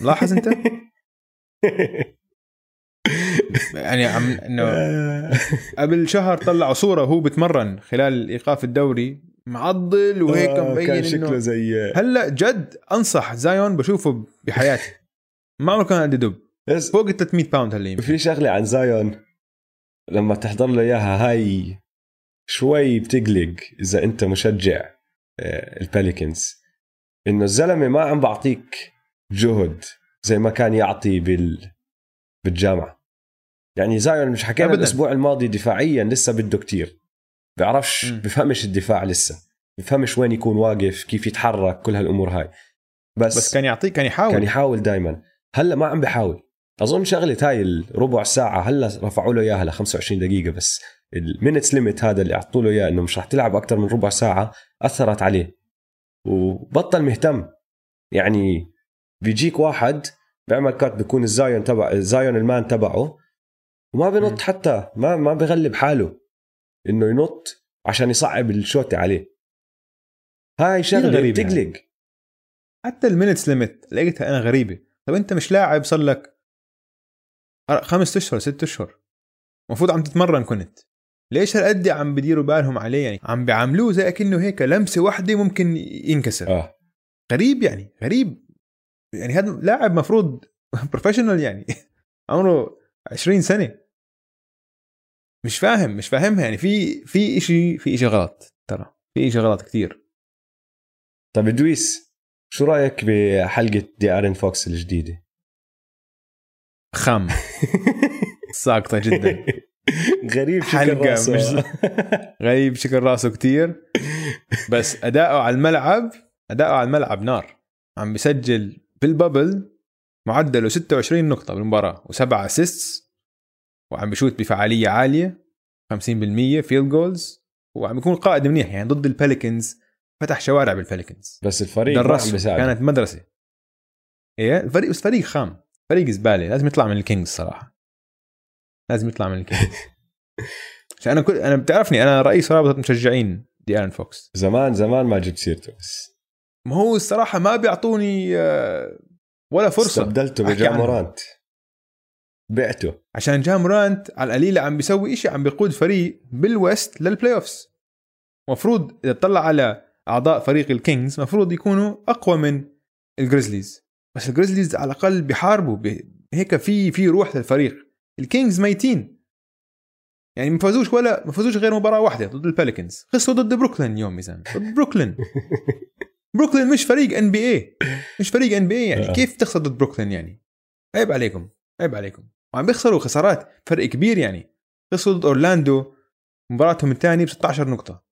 لاحظ أنت؟ يعني عم إنه قبل شهر طلعوا صورة وهو بتمرن خلال إيقاف الدوري معضل وهيك آه، مبين كان شكله زي هلأ جد أنصح زايون بشوفه بحياتي. ما عمره كان قد دب بس فوق ال 300 pound هلأ في شغلة عن Zion. لما تحضر له إياها هاي شوي بتقلق إذا أنت مشجع. ال Pelicans إنه الزلمة ما عم بعطيك جهد زي ما كان يعطي بال بالجامعة. يعني Zion مش حكينا أبداً. الأسبوع الماضي دفاعيا لسه بده كتير. بيعرفش. بفهمش الدفاع لسه. بفهمش وين يكون واقف كيف يتحرك كل هالأمور هاي. بس, بس كان يعطيك كان يحاول. كان يحاول دائما هلأ ما عم بحاول. أظن شغلة هاي الربع ساعة هلأ رفعوا له إياها ل 25 دقيقة بس. ال minutes limit هذا اللي اعطوا له إياه إنه مش رح تلعب أكثر من ربع ساعة أثرت عليه. وبطل مهتم. يعني بيجيك واحد بيعمل cut بيكون ال Zion تبع ال Zion ال man تبعه وما بنط. حتى ما ما بغلب حاله إنه ينط عشان يصعب ال shot ه عليه. هاي شغلة غريب يعني. بتقلق. حتى ال minutes limit لقيتها أنا غريبة. طب أنت مش لاعب صار لك خمس أشهر ست أشهر. المفروض عم تتمرن كنت. ليش هالقد عم بديروا بالهم عليه؟ يعني عم بيعاملوه زي أكنه هيك لمسة واحدة ممكن ينكسر. آه. غريب يعني غريب. يعني هذا لاعب مفروض professional يعني. عمره 20 سنة. مش فاهم مش فاهمها يعني. في في شيء في شيء غلط ترى. في شيء غلط كثير طيب دويس شو رأيك بحلقة De'Aaron Fox الجديدة؟ خام ساقطة جدا. غريب شكل رأسه. مش- غريب شكل رأسه كتير. بس أداؤه على الملعب أداؤه على الملعب نار. عم بسجل بال bubble معدله 26 نقطة بالمباراة وسبعة assists وعم بشوت بفعالية عالية 50% field goals وعم بيكون قائد منيح يعني ضد ال Pelicans فتح شوارع بال Pelicans بس الفريق درسهم كانت مدرسة إيه الفريق بس فريق خام فريق زبالة لازم يطلع من ال Kings صراحة. لازم يطلع من ال Kings عشان أنا كل أنا بتعرفني أنا رئيس رابطة مشجعين De'Aaron Fox. زمان زمان ما جبت سيرته بس. ما هو الصراحة ما بيعطوني آه، ولا فرصة. استبدلته. ب Ja Morant بعته. عشان Ja Morant على القليلة عم بيسوي إشي عم بيقود فريق بال West لل playoffs مفروض إذا تطلع على أعضاء فريق ال Kings مفروض يكونوا أقوى من ال Grizzlies بس ال Grizzlies على الأقل بيحاربوا بي- هيك في في روح للفريق. ال Kings ميتين. يعني ما فازوش ولا ما فازوش غير مباراة واحدة ضد ال Pelicans. خسروا ضد بروكلين يوم ميزان ضد بروكلين. بروكلين مش فريق ان بي اي مش فريق ان بي اي يعني. آه. كيف تخسر ضد بروكلين يعني؟ عيب عليكم. عيب عليكم. وعم بيخسروا خسارات فرق كبير يعني. خسروا ضد أورلاندو. مباراتهم الثانية ب 16 نقطة.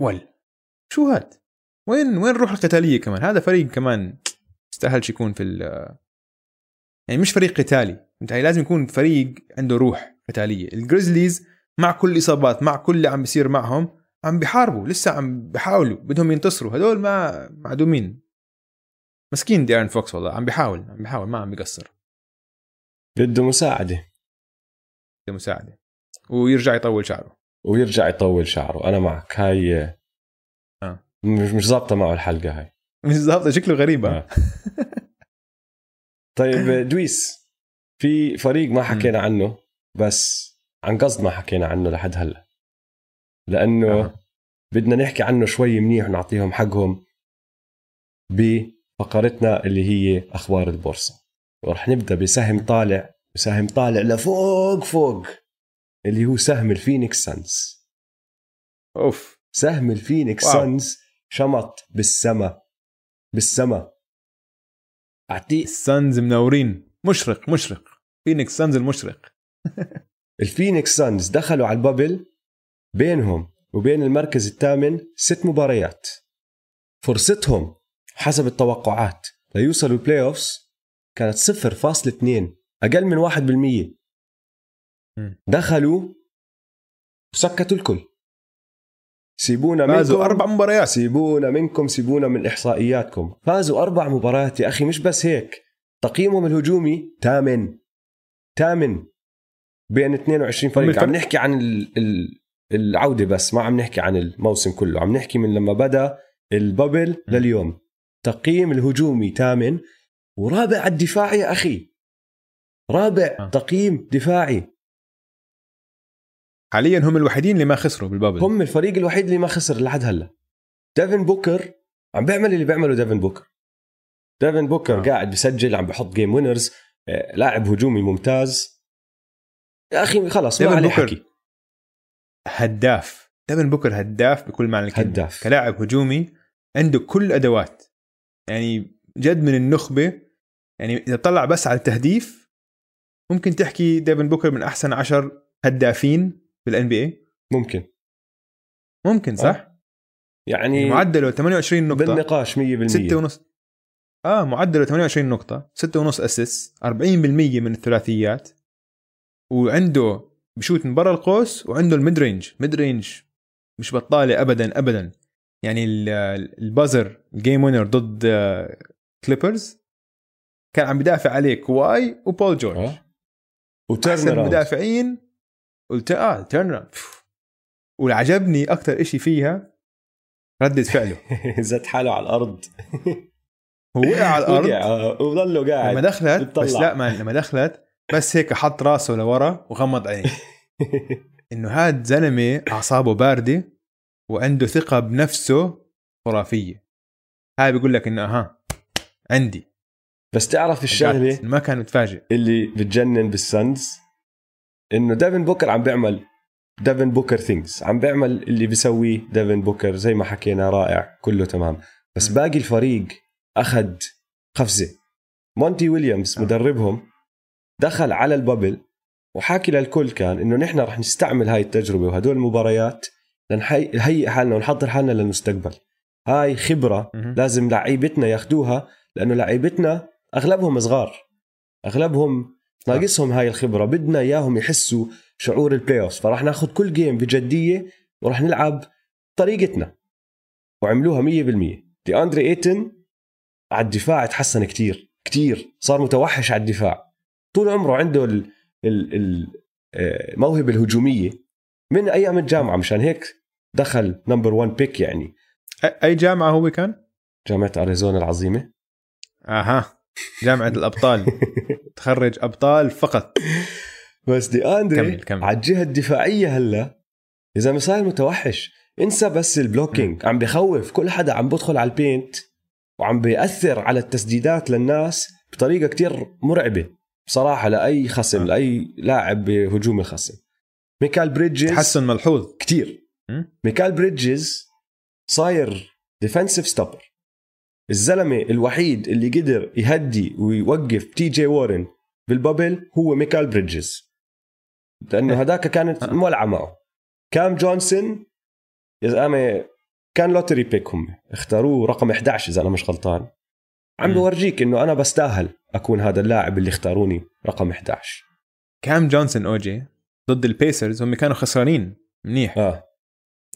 ول شو هاد؟ وين وين الروح القتالية كمان؟ هذا فريق كمان يستاهلش يكون في ال يعني مش فريق قتالي. انت لازم يكون فريق عنده روح قتالية. ال Grizzlies مع كل الإصابات مع كل اللي عم بيصير معهم عم بيحاربوا لسه عم بيحاولوا بدهم ينتصروا. هدول ما معدومين. مسكين ديارن فوكس والله عم بيحاول عم بيحاول ما عم بيقصر. بده مساعدة. مساعدة. ويرجع يطول شعره. ويرجع يطول شعره. أنا معك. هاي آه. مش مش ظابطة معه الحلقة هاي. مش ظابطة شكله غريب ها؟ آه. طيب دويس. في فريق ما حكينا عنه بس عن قصد ما حكينا عنه لحد هلأ. لأنه أها. بدنا نحكي عنه شوي منيح ونعطيهم حقهم بفقرتنا اللي هي أخبار البورصة. ورح نبدأ بسهم طالع بسهم طالع لفوق فوق اللي هو سهم الفينيكس سانز. أوف. سهم الفينيكس واو. سانز شمط بالسما بالسما. اعطيه السانز منورين. مشرق مشرق. فينيكس سانز المشرق. الفينيكس سانز دخلوا على ال bubble بينهم وبين المركز الثامن ست مباريات. فرصتهم حسب التوقعات ليوصلوا ال playoffs كانت 0.2 أقل من 1% مم. دخلوا وسكتوا الكل. سيبونا فازوا منكم. أربع مباريات. سيبونا منكم سيبونا من إحصائياتكم. فازوا أربع مباريات يا أخي مش بس هيك. تقييمهم الهجومي ثامن. ثامن بين 22 فريق عم نحكي عن ال- ال- العودة بس ما عم نحكي عن الموسم كله عم نحكي من لما بدأ البابل. لليوم. تقييم الهجومي ثامن ورابع الدفاع يا أخي. رابع آه. تقييم دفاعي. حاليا هم الوحيدين اللي ما خسروا بال bubble. هم الفريق الوحيد اللي ما خسر لحد هلأ. ديفن بوكر عم بيعمل اللي بيعمله ديفن بوكر. ديفن بوكر آه. قاعد بيسجل عم بحط game winners لاعب هجومي ممتاز. يا أخي خلص ما عليه بوكر حكي. هداف. ديفن بوكر هداف بكل معنى الكلمة. هداف. كلاعب هجومي عنده كل أدوات. يعني جد من النخبة يعني إذا طلع بس على التهديف ممكن تحكي ديفن بوكر من أحسن عشر هدافين بال NBA ممكن. ممكن صح؟ يعني معدله 28 نقطة. بالنقاش 100% 6 ونص. آه معدله 28 نقطة 6 ونص اسيس 40% من الثلاثيات وعنده بشوط من برا القوس وعنده ال mid range mid range مش بطالة ابدا ابدا. يعني ال- ال buzzer ال game winner ضد كليبرز كان عم بدافع عليه كواي وبول جورج آه. أحسن وتيرنر مدافعين قلت آه تيرنر واللي عجبني أكثر شيء فيها ردة فعله. زت حاله على الأرض. هو وقع على الأرض؟ وقع آه، قاعد لما دخلت بس بتطلع. لا ما لما دخلت بس هيك حط راسه لورا وغمض عينيه إنه هاد زلمة أعصابه باردة وعنده ثقة بنفسه خرافية. هاي بيقول لك إنه أها عندي. بس تعرف الشغلة؟ ما كان متفاجئ. اللي بتجنن بالسانز إنه ديفن بوكر عم بيعمل ديفن بوكر things عم بيعمل اللي بيسويه ديفن بوكر زي ما حكينا رائع كله تمام. بس. باقي الفريق أخذ قفزة. مونتي ويليامز آه. مدربهم دخل على ال bubble وحاكي للكل كان إنه نحن رح نستعمل هاي التجربة وهدول المباريات لنهيئ حالنا ونحضر حالنا للمستقبل. هاي خبرة. لازم لعيبتنا ياخدوها لأنه لعيبتنا أغلبهم صغار. أغلبهم ناقصهم هاي الخبرة. بدنا إياهم يحسوا شعور ال playoff فراح ناخذ كل game بجدية وراح نلعب طريقتنا. وعملوها 100% دي أندري إيتن على الدفاع تحسن كتير كتير. صار متوحش على الدفاع. طول عمره عنده ال ال ال آه، الموهبه الهجومية. من أيام الجامعة مشان هيك دخل number 1 pick يعني. أي جامعة هو كان؟ جامعة أريزونا العظيمة. أها. جامعة الأبطال. تخرج أبطال فقط. بس دي أندري كمل كمل. على الجهة الدفاعية هلا إذا صار متوحش انسى بس ال blocking عم بخوف. كل حدا عم بدخل على ال paint وعم بيأثر على التسديدات للناس بطريقة كتير مرعبة. بصراحة لأي خصم آه. لأي لاعب بهجوم الخصم ميكال بريدجز تحسن ملحوظ. كتير? ميكال بريدجز صاير defensive stopper الزلمة الوحيد اللي قدر يهدي ويوقف تي جي وارن بال bubble هو ميكال بريدجز. لأنه هداك كانت آه. مولعة معه. كام جونسون؟ يا زلمة كان lottery pick هم. اختاروه رقم 11 إذا أنا مش غلطان. عم. بورجيك إنه أنا بستاهل أكون هذا اللاعب اللي اختاروني رقم 11 كام جونسون أوجي؟ ضد البيسرز. هم كانوا خسرانين منيح. آه.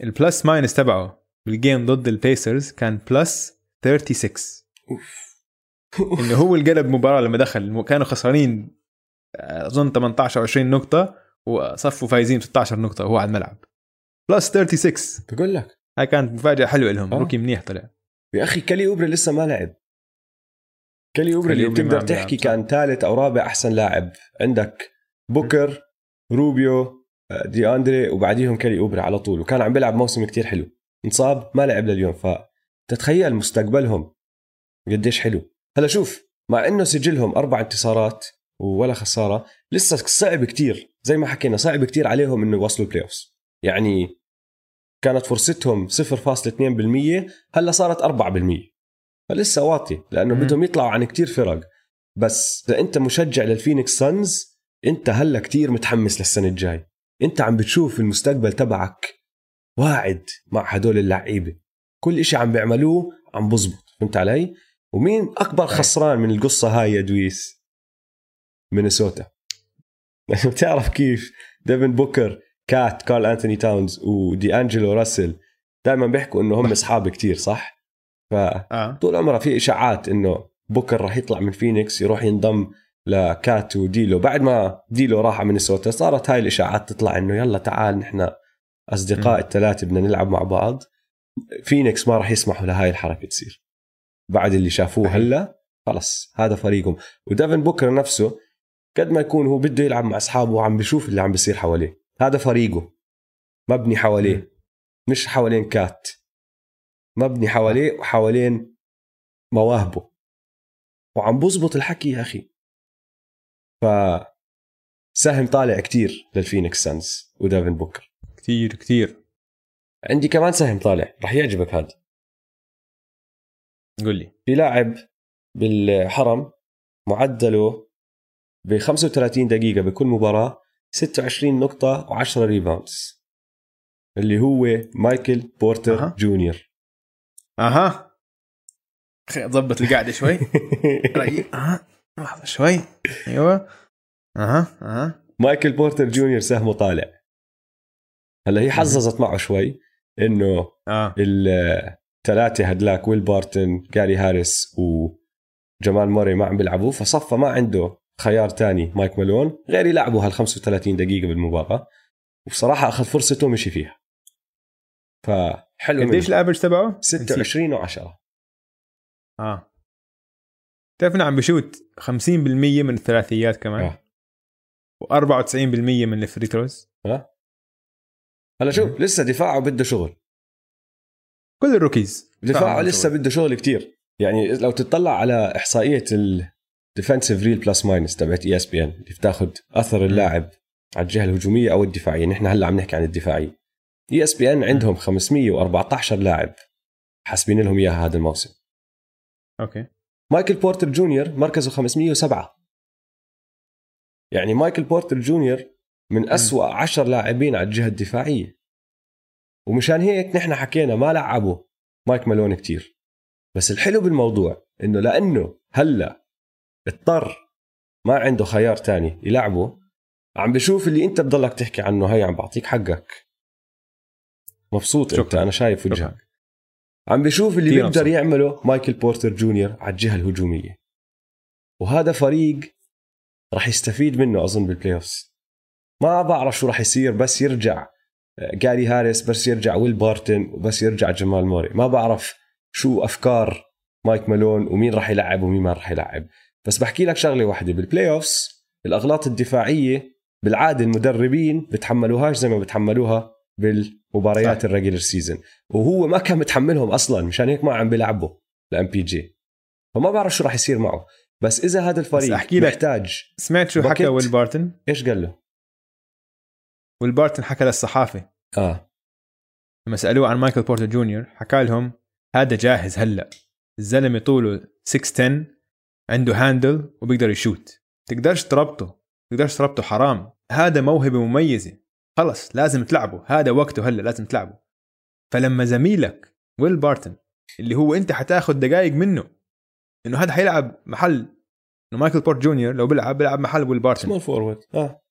ال plus minus تبعه بال game ضد البيسرز كان plus 36 إنه هو اللي قلب مباراة لما دخل. كانوا خسرانين آه، أظن 18 أو 20 نقطة وصفوا فايزين 16 نقطة وهو على الملعب. plus 36 بقول لك هاي كانت مفاجأة حلوة لهم آه. rookie منيح طلع. يا أخي كالي أوبري لسه ما لعب. كالي أوبري اللي بتقدر تحكي صح. كان ثالث أو رابع أحسن لاعب. عندك بوكر روبيو آه، دي أندري وبعديهم كالي أوبري على طول وكان عم بيلعب موسم كتير حلو. انصاب ما لعب لليوم. فتتخيل مستقبلهم قديش حلو. هلا شوف مع إنه سجلهم أربع انتصارات ولا خسارة لسه صعب كتير. زي ما حكينا صعب كتير عليهم إنه يوصلوا ال playoff يعني كانت فرصتهم 0.2% هلا صارت 4% فلسه واطي لأنه مم. بدهم يطلعوا عن كتير فرق. بس إذا أنت مشجع للفينيكس سانز أنت هلا كتير متحمس للسنة الجاي. أنت عم بتشوف المستقبل تبعك واعد مع هدول اللعيبة. كل إشي عم بيعملوه عم بزبط فهمت علي؟ ومين أكبر. خسران من القصة هاي يا دويس؟ مينيسوتا. بتعرف كيف؟ ديفن بوكر. كات، كارل أنتوني تاونز ودي انجلو راسل دائما بيحكوا إنه هم أصحاب كتير صح؟ فطول آه. عمرها في إشاعات إنه بوكر راح يطلع من فينيكس يروح ينضم لكات وديلو. بعد ما ديلو راح على مينيسوتا صارت هاي الإشاعات تطلع إنه يلا تعال نحن أصدقاء. الثلاثة بدنا نلعب مع بعض. فينيكس ما راح يسمحوا لهاي الحركة تصير. بعد اللي شافوه. هلا خلص هذا فريقهم. وديفن بوكر نفسه قد ما يكون هو بده يلعب مع أصحابه وعم بيشوف اللي عم بيصير حواليه. هذا فريقه مبني حواليه مش حوالين كات. مبني حواليه وحوالين مواهبه. وعم بزبط الحكي يا أخي. ف سهم طالع كتير للفينيكس سانز وديفن بوكر. كثير كثير عندي كمان سهم طالع رح يعجبك هذا. قول لي. في لاعب بالهرم معدله ب 35 دقيقة بكل مباراة 26 نقطة و10 rebounds اللي هو مايكل بورتر أها. جونيور. أها. خي ضبط القعده شوي. أها. لحظة شوي. أيوه. أها. أها. مايكل بورتر جونيور سهمه طالع. هلا هي حظظت معه شوي إنه آه. الثلاثة هدلاك ويل بارتن جاري هاريس وجمال موري ما عم بيلعبوا فصفى ما عنده خيار تاني مايك مالون غير يلعبوا هال 35 دقيقة بالمباراة. وبصراحة أخذ فرصته ومشي فيها. فحلو قديش ال average تبعه؟ 26 و10 آه. تعرف إنه عم بشوت 50% من الثلاثيات كمان. آه. و94% من ال free throws. هلا شوف لسه دفاعه بده شغل. كل ال rookies. دفاعه لسه بده شغل كتير. يعني لو تطلع على إحصائية ال defensive real plus minus تبعت ESPN اللي بتاخذ أثر اللاعب على الجهة الهجومية أو الدفاعية. نحن هلأ عم نحكي عن الدفاعيه ESPN عندهم 514 لاعب حاسبين لهم إياها هذا الموسم. أوكي. مايكل بورتر جونيور مركزه 507 يعني مايكل بورتر جونيور من أسوأ عشر لاعبين على الجهة الدفاعية. ومشان هيك نحن حكينا ما لعبوا مايك مالون كتير. بس الحلو بالموضوع إنه لأنه هلأ اضطر ما عنده خيار تاني يلعبه. عم بشوف اللي انت بضلك تحكي عنه هي عم بعطيك حقك. مبسوط شكرا. انت أنا شايف وجهك. شكرا. عم بشوف اللي بيقدر يعمله مايكل بورتر جونيور على الجهة الهجومية. وهذا فريق راح يستفيد منه أظن بال playoffs ما بعرف شو راح يصير بس يرجع جاري هاريس بس يرجع ويل بارتن وبس يرجع جمال موري ما بعرف شو أفكار مايك مالون ومين راح يلعب ومين ما راح يلعب. بس بحكي لك شغلة واحدة بال playoffs الأغلاط الدفاعية بالعادة المدربين بتحملوهاش زي ما بتحملوها بالمباريات ال regular season وهو ما كان متحملهم أصلا مشان هيك ما عم بيلعبوا ل MPJ فما بعرف شو راح يصير معه. بس إذا هذا الفريق أحكي لك محتاج سمعت شو حكى ويل بارتن إيش قال له؟ ويل بارتن حكى للصحافة. آه. لما سألوه عن مايكل بورتر جونيور حكى لهم هذا جاهز هلأ. الزلمة طوله 6'10 عنده handle وبيقدر يشوت. تقدرش تربطه تقدرش تربطه حرام. هذا موهبة مميزة. خلص لازم تلعبه. هذا وقته هلا لازم تلعبه. فلما زميلك ويل بارتن اللي هو أنت حتاخذ دقائق منه إنه هذا حيلعب محل إنه مايكل بورتر جونيور لو بيلعب بيلعب محل ويل بارتن. small forward آه.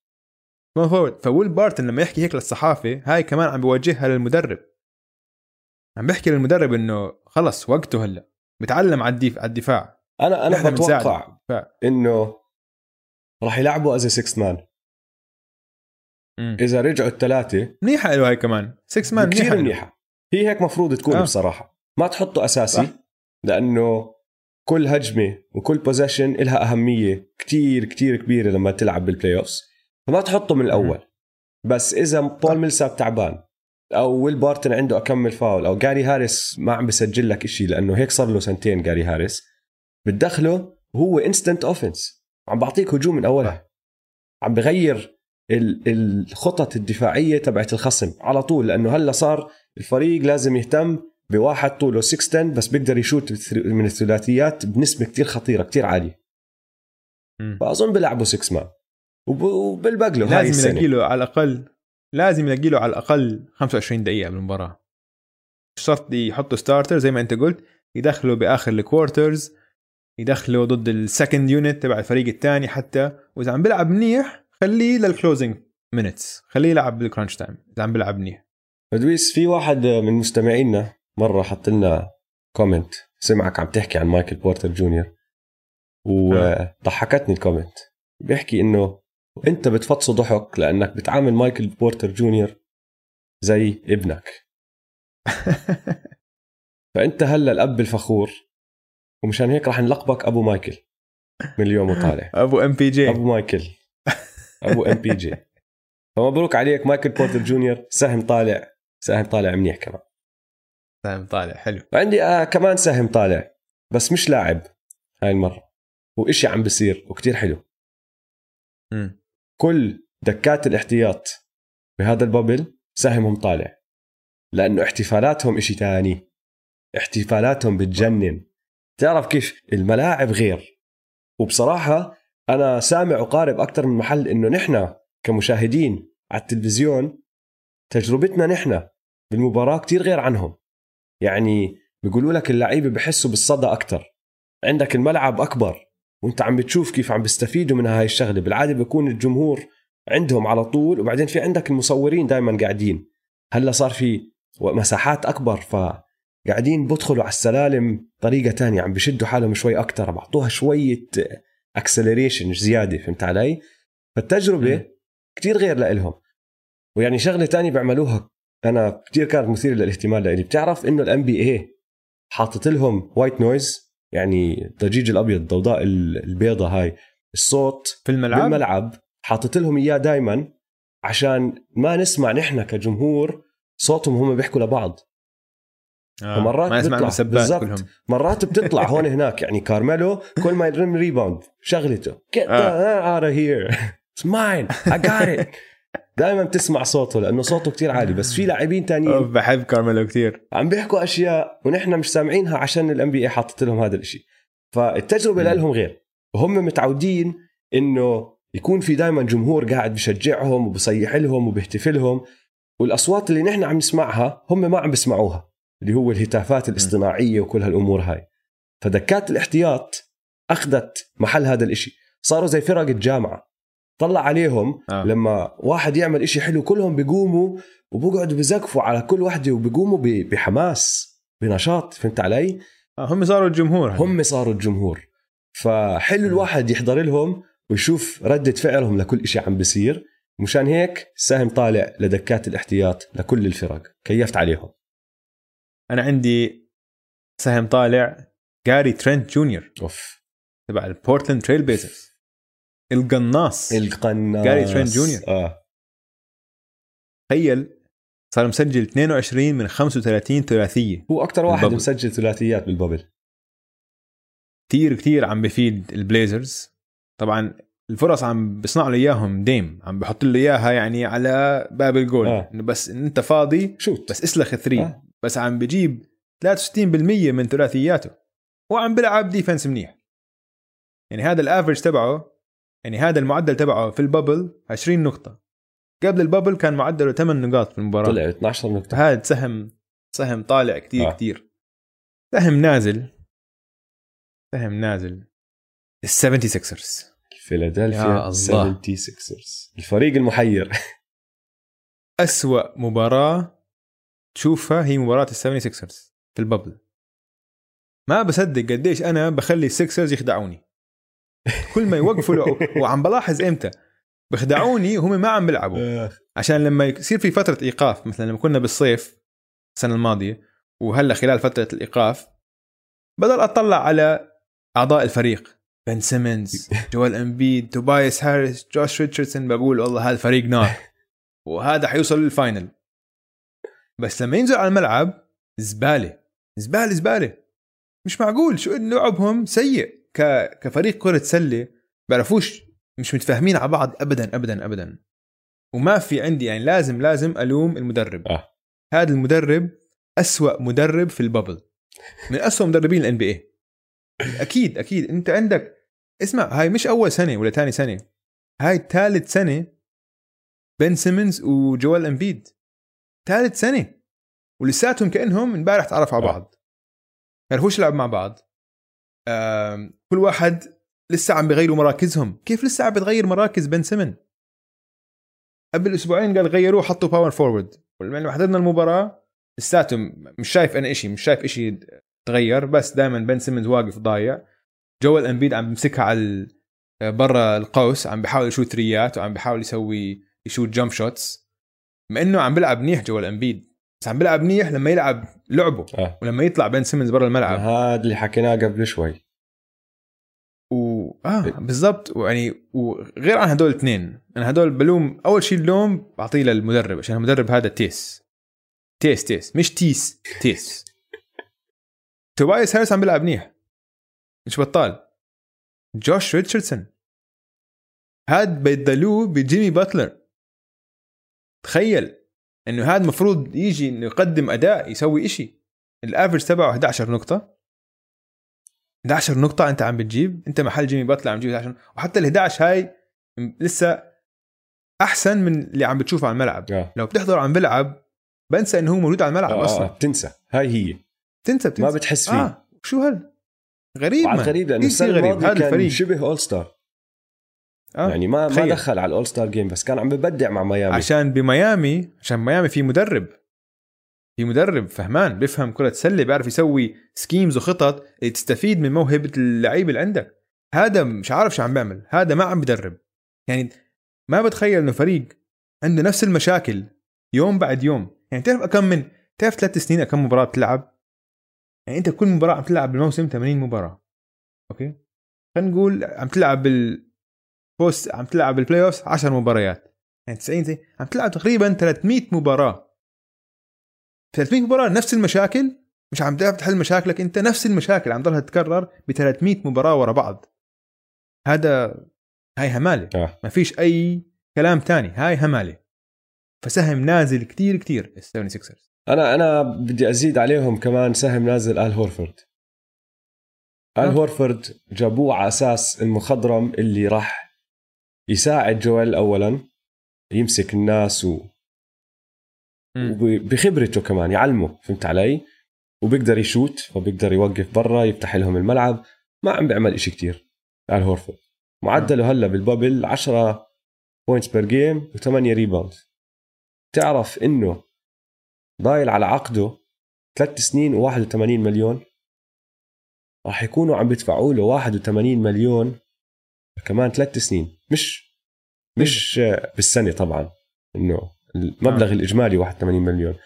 small forward فويل بارتن لما يحكي هيك للصحافة هاي كمان عم بيوجهها للمدرب. عم بيحكي للمدرب إنه خلص وقته هلا. بتعلم على الدفاع. أنا أنا بتوقع إنه راح يلعبوا as 6 man إذا رجعوا الثلاثة منيحة له هاي كمان. 6 man كثير منيحة هي هيك مفروض تكون آه. بصراحة. ما تحطه أساسي صح. لأنه كل هجمة وكل possession لها أهمية كتير كتير كبيرة لما تلعب بال playoffs فما تحطه من الأول. بس إذا بول ميلساب تعبان أو ويل بارتن عنده أكمل فاول أو جاري هاريس ما عم بسجل لك شيء لأنه هيك صار له سنتين جاري هاريس بتدخله وهو instant offense عم بعطيك هجوم من اولها عم بغير الخطط الدفاعية تبعت الخصم على طول لأنه هلا صار الفريق لازم يهتم بواحد طوله 6 10 بس بيقدر يشوت من الثلاثيات بنسبة كتير خطيرة كتير عالية. فأظن بيلعبوا 6 man وبالباقي له لازم يلاقي له على الأقل لازم يلاقي له على الأقل 25 دقيقة بالمباراة. مش شرط يحطوا starter زي ما أنت قلت يدخلوا بآخر ال quarters يدخلوا ضد ال second unit تبع الفريق الثاني حتى. وإذا عم بيلعب منيح خليه لل closing minutes خليه يلعب بال crunch time إذا عم بيلعب منيح. فدويس في واحد من مستمعينا مرة حط لنا comment سمعك عم تحكي عن مايكل بورتر جونيور. وضحكتني ال comment بيحكي إنه أنت بتفطسه ضحك لأنك بتعامل مايكل بورتر جونيور زي ابنك. فأنت هلا الأب الفخور ومشان هيك راح نلقبك أبو مايكل. من اليوم وطالع أبو ام بي جي أبو مايكل. أبو ام بي جي فمبروك عليك مايكل بورتر جونيور. سهم طالع. سهم طالع منيح كمان. سهم طالع حلو. وعندي آه كمان سهم طالع. بس مش لاعب هاي المرة. وإشي عم بصير وكتير حلو. م. كل دكات الاحتياط بهذا البابل سهمهم طالع. لأنه احتفالاتهم إشي تاني. احتفالاتهم بتجنن. تعرف كيف؟ الملاعب غير. وبصراحة أنا سامع وقارب أكثر من محل إنه نحن كمشاهدين على التلفزيون تجربتنا نحن بالمباراة كتير غير عنهم. يعني بيقولوا لك اللعيبة بحسوا بالصدى أكثر عندك الملعب أكبر وأنت عم بتشوف كيف عم بيستفيدوا من هاي الشغلة. بالعادة بيكون الجمهور عندهم على طول وبعدين في عندك المصورين دائما قاعدين. هلأ صار في مساحات أكبر ف قاعدين بدخلوا على السلالم طريقة تانية عم بشدوا حالهم شوي أكتر بعطوها شوية acceleration زيادة فهمت علي؟ فالتجربة مم. كتير غير لإلهم. ويعني شغلة تانية بيعملوها أنا كتير كانت مثيرة للاهتمام لإلي. بتعرف إنه ال NBA حاطط لهم white noise يعني الضجيج الأبيض الضوضاء ال- البيضة هاي الصوت في الملعب؟ بالملعب حاطط لهم إياه دائما عشان ما نسمع نحن كجمهور صوتهم هم بيحكوا لبعض. آه. فمرات ما. المسبات بالضبط. كلهم مرات بتطلع هون هناك يعني كارميلو كل ما يرم rebound شغلته get the آه. out of here it's mine I got it دائما بتسمع صوته لأنه صوته كتير عالي بس في لاعبين تانيين بحب كارميلو كثير عم بيحكوا أشياء ونحن مش سامعينها عشان ال NBA حاطط لهم هذا الشيء فالتجربة. لهم غير وهم متعودين إنه يكون في دائما جمهور قاعد بشجعهم وبصيح لهم وبيهتفلهم والأصوات اللي نحن عم نسمعها هم ما عم بيسمعوها اللي هو الهتافات الاصطناعية وكل هالأمور هاي فدكات الاحتياط أخذت محل هذا الإشي صاروا زي فرق الجامعة طلع عليهم آه. لما واحد يعمل إشي حلو كلهم بيقوموا وبقعدوا بزقفوا على كل وحده وبيقوموا بحماس بنشاط فهمت علي آه. هم صاروا الجمهور. هم صاروا الجمهور فحلو. الواحد يحضر لهم ويشوف ردة فعلهم لكل إشي عم بيصير مشان هيك السهم طالع لدكات الاحتياط لكل الفرق كيفت عليهم أنا عندي سهم طالع جاري ترينت جونيور of. تبع ال Portland Trail Blazers القناص. القناص. جاري ترينت جونيور. آه. تخيل صار مسجل 22 من 35 ثلاثية. هو أكثر واحد ال bubble. مسجل ثلاثيات بال bubble. كثير كثير عم بفيد ال Blazers طبعا الفرص عم بيصنعوا له إياهم ديم عم بحط له إياها يعني على باب الجول. آه. إنه بس إن أنت فاضي shoot بس اسلخ three آه. بس عم بجيب 63% من ثلاثياته. وعم بيلعب defense منيح. يعني هذا ال average تبعه يعني هذا المعدل تبعه في البابل 20 نقطة. قبل البابل كان معدله 8 نقاط في المباراة. طلع 12 نقطة. فهذا سهم سهم طالع كثير آه. كثير سهم نازل. سهم نازل. ال 76رز يا فيلادلفيا الله. 76 الفريق المحير. أسوأ مباراة تشوفها هي مباراة ال 76رز في البابل. ما بصدق قديش أنا بخلي ال Sixers يخدعوني. كل ما يوقفوا وعم بلاحظ إمتى؟ بخدعوني وهم ما عم بيلعبوا. عشان لما يصير في فترة إيقاف مثلا لما كنا بالصيف السنة الماضية وهلأ خلال فترة الإيقاف بضل أطلع على أعضاء الفريق. بن سيمنز جوال امبيد توبايس هاريس جوش ريتشاردسون بقول والله هذا فريق نار. وهذا حيوصل لل final. بس لما ينزل على الملعب زبالة. زبالة زبالة. مش معقول. شو لعبهم؟ سيء. ك... كفريق كرة سلة بيعرفوش مش متفاهمين على بعض ابدا ابدا ابدا. وما في عندي يعني لازم لازم ألوم المدرب. آه. هذا المدرب أسوأ مدرب في البابل. من أسوأ مدربين الأن بي اي أكيد أكيد. أنت عندك اسمع هاي مش أول سنة ولا ثاني سنة. هاي ثالث سنة بن سيمنز وجوال امبيد ثالث سنة. ولساتهم كأنهم امبارح تعرفوا على آه. بعض. يعرفوش يلعبوا مع بعض. كل واحد لسه عم بيغيروا مراكزهم. كيف لسه عم بتغير مراكز بن سيمن؟ قبل أسبوعين قال غيروه حطوا power forward ولما حضرنا المباراة لساتهم مش شايف أنا إشي مش شايف إشي تغير بس دائما بن سيمنز واقف ضايع. جوال امبيد عم بمسكها على برا القوس عم بحاول يشوت ثريات وعم بحاول يسوي يشوت jump shots مع إنه عم بيلعب منيح جوال امبيد بس عم بيلعب منيح لما يلعب لعبه آه. ولما يطلع بن سيمنز برا الملعب. هذا اللي حكيناه قبل شوي. و آه بالضبط. ويعني وغير عن هدول الاثنين أنا هدول بلوم أول شيء اللوم بعطيه للمدرب عشان المدرب هذا تيس. تيس تيس مش تيس تيس. توبايس هاريس عم بيلعب منيح. مش بطال؟ جوش ريتشاردسون. هاد بيدلوه بجيمي باتلر. تخيل إنه هذا المفروض يجي إنه يقدم أداء يسوي إشي. الأفرج تبعه 11 نقطة. 11 نقطة أنت عم بتجيب. أنت محل جيمي باتلر عم تجيب 11 وحتى ال 11 هاي لسه أحسن من اللي عم بتشوفه على الملعب. آه. لو بتحضر عم بلعب بنسى إنه هو موجود على الملعب آه. أصلا. آه. بتنسى هاي هي. تنسى بتنسى ما بتحس فيه. آه شو هال غريب وعلى. الغريب لأنه السنة غريب. الماضية هذا كان الفريق. شبه all star آه. يعني ما ما تخيل. دخل على ال all star game بس كان عم ببدع مع ميامي عشان بميامي عشان ميامي في مدرب في مدرب فهمان بيفهم كرة سلة بيعرف يسوي schemes وخطط تستفيد من موهبة اللعيبة اللي عندك هذا مش عارف شو عم بيعمل هذا ما عم بدرب يعني ما بتخيل إنه فريق عنده نفس المشاكل يوم بعد يوم يعني تعرف كم من تعرف ثلاث سنين كم مباراة بتلعب يعني انت كل مباراة عم تلعب بالموسم 80 مباراة okay؟ خلينا نقول عم تلعب بال post عم تلعب بال playoff 10 مباريات. يعني 90 زي عم تلعب تقريبا 300 مباراة. 300 مباراة نفس المشاكل مش عم تعرف تحل مشاكلك انت نفس المشاكل عم تضلها تتكرر ب 300 مباراة ورا بعض. هذا هاي همالة. آه. ما فيش أي كلام تاني. هاي همالة. فسهم نازل كتير كتير ال Seventy Sixers. أنا أنا بدي أزيد عليهم كمان سهم نازل آل هورفورد. آل. هورفورد جابوه على أساس المخضرم اللي راح يساعد جويل اولا يمسك الناس و... وبخبرته كمان يعلمه فهمت علي؟ وبيقدر يشوت فبيقدر يوقف برا يفتح لهم الملعب. ما عم بيعمل إشي كتير آل هورفورد. معدله هلأ بال bubble 10 points per game و8 rebound تعرف إنه ضايل على عقده ثلاث سنين و81 مليون. راح يكونوا عم بيدفعوا له 81 مليون كمان ثلاث سنين. مش مش بالسنة طبعا إنه المبلغ آه. الإجمالي 81 مليون.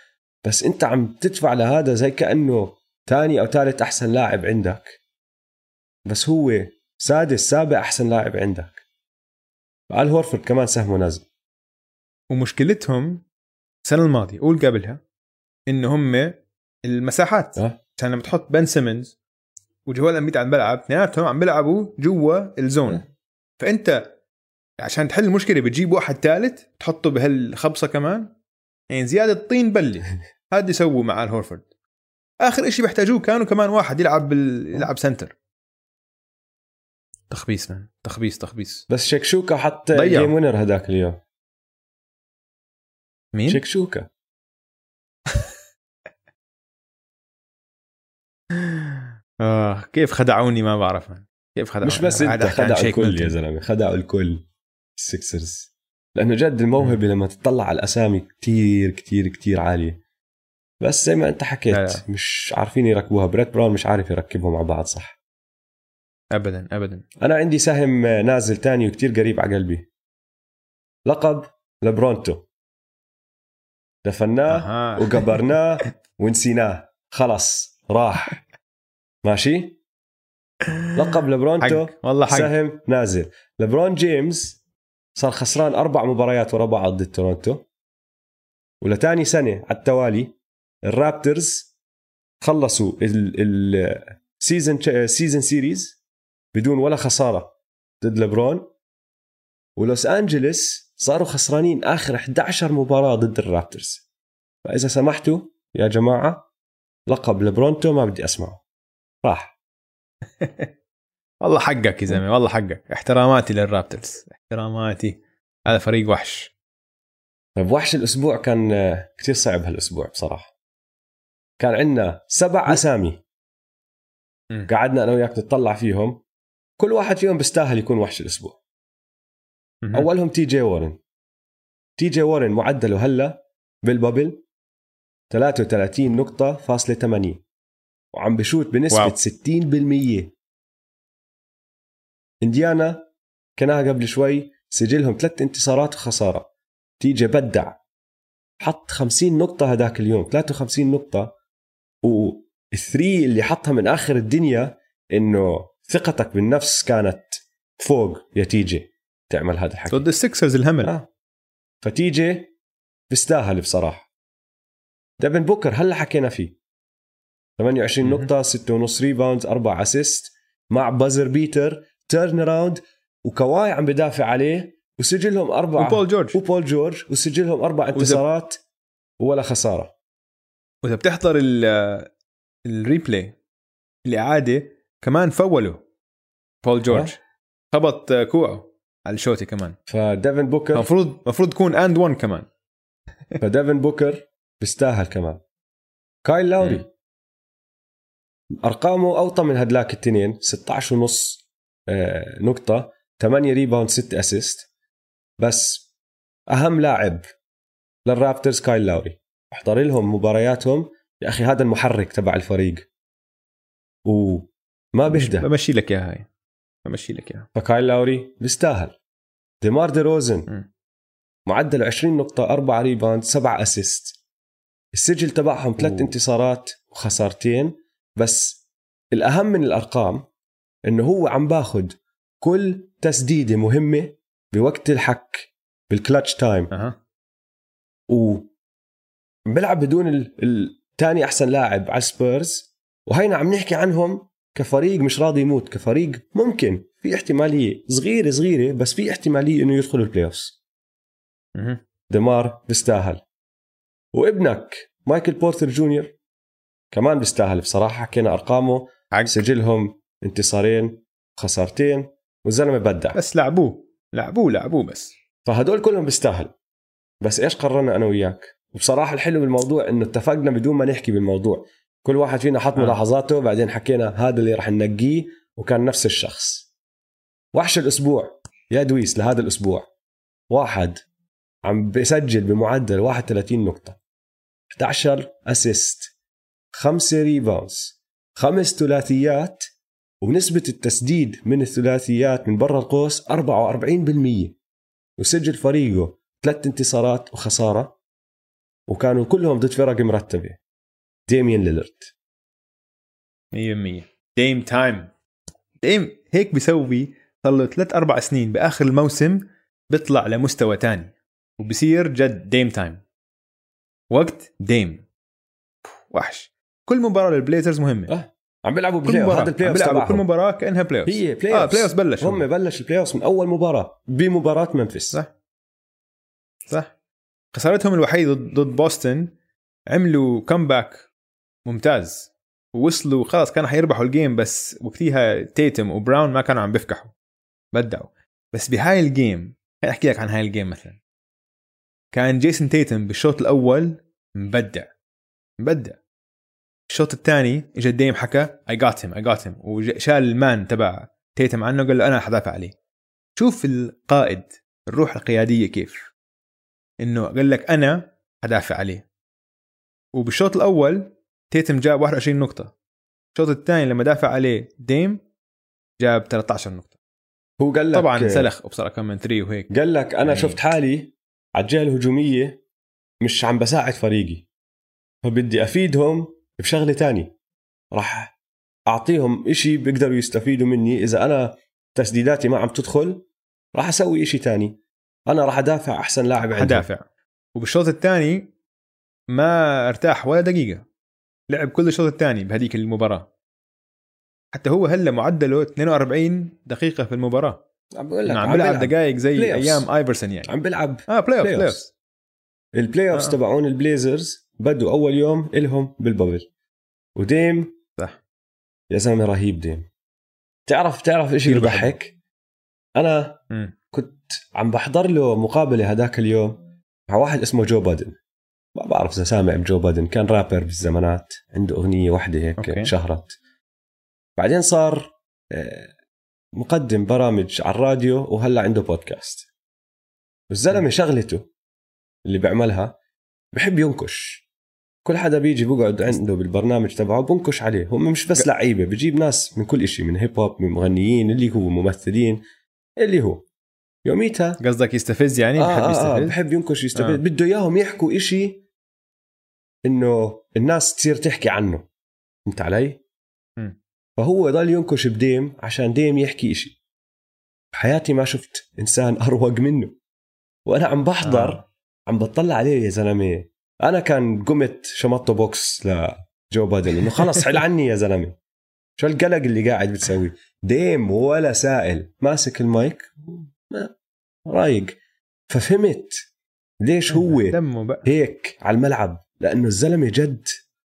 بس أنت عم تدفع لهذا زي كأنه ثاني أو ثالث أحسن لاعب عندك. بس هو سادس سابع أحسن لاعب عندك. ال هورفورد كمان سهمه نازل ومشكلتهم السنة الماضية قول قبلها. انه هم المساحات أه. عشان لما تحط بن سيمنز وجوال امبيد على الملعب اثنيناتهم عم بيلعبوا جوا الزون أه. فأنت عشان تحل المشكلة بتجيب واحد ثالث تحطه بهالخبصة كمان يعني زيادة طين بله هذا يسووا مع الهورفورد آخر شيء بيحتاجوه كانوا كمان واحد يلعب بال... يلعب سنتر تخبيص من. تخبيص تخبيص بس شكشوكا حط. جيم وينر هذاك اليوم مين؟ شكشوكا آه كيف خدعوني ما بعرف. من. كيف خدعوني؟ مش بس أنت خدعوا الكل. يا زلمة خدعوا الكل. السكسرز لأنه جد الموهبة لما تطلع على الأسامي كتير كتير كتير عالية. بس زي ما أنت حكيت لا لا. مش عارفين يركبوها. بريت براون مش عارف يركبهم مع بعض صح؟ ابدا ابدا. أنا عندي سهم نازل تاني وكتير قريب على قلبي. لقب لبرونتو. دفناه. وقبرناه ونسيناه. خلص راح. ماشي؟ لقب لبرونتو حق. والله حق. سهم نازل. لبرون جيمس صار خسران أربع مباريات ورا بعض ضد تورونتو ولتاني سنة على التوالي الرابترز خلصوا ال season season series بدون ولا خسارة ضد لبرون ولوس أنجلس صاروا خسرانين آخر 11 مباراة ضد الرابترز. فإذا سمحتوا يا جماعة لقب لبرونتو ما بدي أسمعه. راح والله حقك يا زلمة والله حقك. احتراماتي للرابترز احتراماتي. هذا فريق وحش. طيب وحش الأسبوع كان كتير صعب هالأسبوع بصراحة. كان عندنا سبع أسامي. مم. قعدنا أنا وياك نطلع فيهم. كل واحد فيهم بيستاهل يكون وحش الأسبوع. مهم. أولهم تي جي وارن. تي جي وارن معدله هلا بال bubble. 33 نقطة فاصلة 80 وعم بشوت بنسبة wow. 60% إنديانا حكيناها قبل شوي سجلهم ثلاث انتصارات وخسارة. تي جي بدع. حط 50 نقطة هداك اليوم 53 نقطة. وال three اللي حطها من آخر الدنيا إنه ثقتك بالنفس كانت فوق يا تي جي تعمل هذا الحكي. ضد السكسرز الهمل. آه. فتيجي بيستاهل بصراحة. ديفن بوكر هلا حكينا فيه. 28 مهم. نقطة 6.5 rebound 4 assist مع buzzer beater turn around وكواي عم بدافع عليه وسجلهم أربعة. وبول جورج. وبول جورج وسجلهم أربع انتصارات ولا خسارة. وإذا بتحضر ال- ال replay الإعادة كمان فولوا بول جورج. آه. خبط كوعه على ال shooting كمان. فديفن بوكر المفروض المفروض تكون and 1 كمان. فديفن بوكر بيستاهل كمان. كايل لاوري. أرقامه أوطى من هدلاك التنين 16 ونص آه، نقطة 8 rebound 6 assist. بس أهم لاعب للرابترز كايل لاوري. أحضر لهم مبارياتهم. يا أخي هذا المحرك تبع الفريق. وما بيهدى بمشي لك اياها هاي. بمشي لك اياها فكايل لاوري بيستاهل. ديمار دي روزن مم. معدله 20 نقطة 4 rebound 7 assist. السجل تبعهم ثلاث. انتصارات وخسارتين. بس الأهم من الأرقام إنه هو عم باخد كل تسديدة مهمة بوقت الحك بال clutch time أها. و بيلعب بدون الثاني أحسن لاعب على سبيرز وهينا عم نحكي عنهم كفريق مش راضي يموت كفريق ممكن. في احتمالية صغيرة صغيرة بس في احتمالية إنه يدخلوا ال playoffs مهم. دمار بيستاهل. وابنك مايكل بورتر جونيور كمان بيستاهل. بصراحة حكينا أرقامه حق سجلهم انتصارين خسارتين والزلمة بدع. بس لعبوه. لعبوه لعبوه بس. فهدول كلهم بيستاهل. بس إيش قررنا أنا وياك؟ وبصراحة الحلو بالموضوع إنه اتفقنا بدون ما نحكي بالموضوع. كل واحد فينا حط آه. ملاحظاته بعدين حكينا هذا اللي رح ننقيه وكان نفس الشخص. وحش الأسبوع. يا دويس لهذا الأسبوع. واحد عم بسجل بمعدل 31 نقطة. 11 assist. 5 rebounds خمس ثلاثيات ونسبة التسديد من الثلاثيات من برا القوس 44% وسجل فريقه ثلاث انتصارات وخسارة وكانوا كلهم ضد فرق مرتبة. ديميان ليلرد 100% Dame time ديم هيك بيسوي صار له ثلاث أربع سنين. بآخر الموسم بيطلع لمستوى تاني وبصير جد Dame time وقت ديم وحش. كل مباراة للبليزرز مهمة. آه، عم بيلعبوا كل play مباراة هذا ال playoff بيلعبوا كل مباراة كأنها playoff هي play آه off playoff بلش هم بلش ال playoff من أول مباراة بمباراة منفس. صح. صح. خسارتهم الوحيدة ضد ضد بوسطن عملوا comeback ممتاز. ووصلوا خلاص كانوا حيربحوا ال game بس وقتها تيتم وبراون ما كانوا عم بيفكحوا. بدعوا. بس بهاي ال game خليني أحكي لك عن هاي ال game مثلا. كان جيسون تيتم بالشوط الأول مبدع. مبدع. الشوط الثاني اجى ديم حكى I got him I got him وشال ال man تبع تيتم عنه قال له أنا حدافع عليه. شوف القائد الروح القيادية كيف؟ إنه قال لك أنا حدافع عليه. وبالشوط الأول تيتم جاب 21 نقطة. الشوط الثاني لما دافع عليه ديم جاب 13 نقطة. هو قال لك طبعا سلخ وبصراحه كم من 3 وهيك. قال لك أنا يعني- شفت حالي على الجهة الهجومية مش عم بساعد فريقي. فبدي أفيدهم بشغلة تانية. راح أعطيهم إشي بيقدروا يستفيدوا مني. إذا أنا تسديداتي ما عم تدخل راح أسوي إشي تاني. أنا راح أدافع أحسن لاعب عندي. حدافع. وبالشوط الثاني ما ارتاح ولا دقيقة. لعب كل الشوط الثاني بهذيك المباراة. حتى هو هلا معدله 42 دقيقة في المباراة. عم بقول لك إنه عم بيلعب دقائق زي. أيام آيفرسون يعني. عم بلعب آه playoff اوف ال playoffs آه. تبعون البليزرز بدوا أول يوم إلهم بال bubble. وديم صح. يا زلمه رهيب ديم. تعرف تعرف إيش اللي. بضحك أنا. كنت عم بحضر له مقابلة هذاك اليوم مع واحد اسمه جو بادن. ما بعرف إذا سامع بجو بادن. كان رابر بالزمانات. عنده أغنية واحدة هيك أوكي. شهرت. بعدين صار آه، مقدم برامج على الراديو وهلا عنده بودكاست. الزلمة شغلته اللي بيعملها بحب ينكش. كل حدا بيجي بقعد عنده بالبرنامج تبعه بنكش عليه هم مش بس لعيبة بجيب ناس من كل إشي من هيب هوب من مغنيين اللي هو ممثلين اللي هو يوميتها قصدك يستفز يعني آه بحب آه آه يستفز بحب ينكش يستفيد آه. آه. بده إياهم يحكوا إشي إنه الناس تصير تحكي عنه فهمت علي؟ مم. فهو ضل ينكش بديم عشان ديم يحكي إشي بحياتي ما شفت إنسان أروق منه وأنا عم بحضر آه. عم بطلع عليه يا زلمة أنا كان قمت شمطته بوكس لجو بادن. إنه خلص حل عني يا زلمة. شو القلق اللي قاعد بتسويه ديم ولا سائل. ماسك المايك. ما رايق. ففهمت ليش هو هيك على الملعب. لأنه الزلمة جد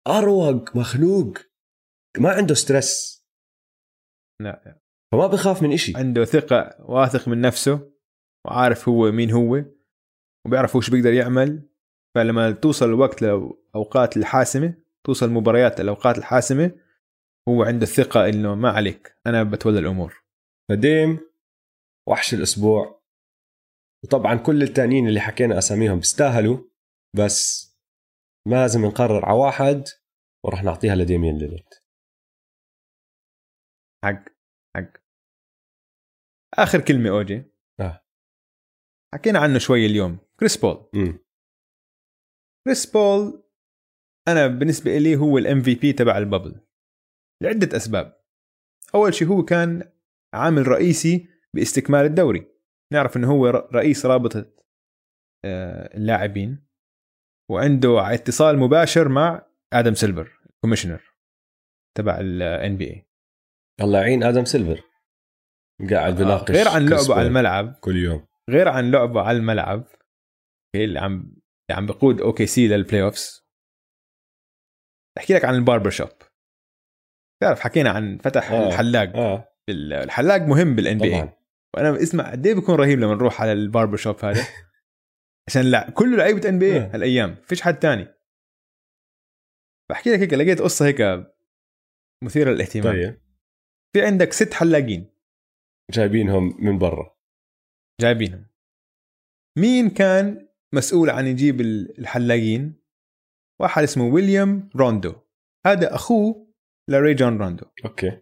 أروق مخلوق. ما عنده ستريس. لا. فما بخاف من إشي. عنده ثقة واثق من نفسه وعارف هو مين هو وبيعرف وش بيقدر يعمل. فلما توصل الوقت لأوقات الحاسمة توصل مباريات الأوقات الحاسمة هو عنده الثقة إنه ما عليك أنا بتولى الأمور. فديم وحش الأسبوع. وطبعا كل التانيين اللي حكينا أساميهم بيستاهلوا بس ما لازم نقرر على واحد وراح نعطيها لديميان ليلرد حق حق. آخر كلمة أوجي. آه. حكينا عنه شوي اليوم. كريس بول. مم. كريس بول أنا بالنسبة لي هو ال MVP تبع ال bubble لعدة أسباب. أول شيء هو كان عامل رئيسي باستكمال الدوري. نعرف إنه هو رئيس رابطة آه، اللاعبين وعنده اتصال مباشر مع آدم سيلفر commissioner تبع ال NBA الله يعين آدم سيلفر. قاعد بيناقش غير عن لعبه على الملعب. كل يوم. غير عن لعبه على الملعب اللي عم اللي عم بقود OKC لل playoffs أحكي لك عن ال barber shop. تعرف حكينا عن فتح آه. الحلاق. آه. الحلاق مهم بال NBA وأنا اسمع قد إيه بيكون رهيب لما نروح على ال barber shop هذا. عشان لا كله لعيبة NBA آه. هالأيام. فيش حد تاني. بحكي لك هيك لقيت قصة هيك مثيرة للاهتمام. طيب. في عندك ست حلاقين. جايبينهم من برا. جايبينهم. مين كان مسؤول عن يجيب ال- الحلاقين. واحد اسمه ويليام روندو. هذا أخوه لريجون روندو. okay.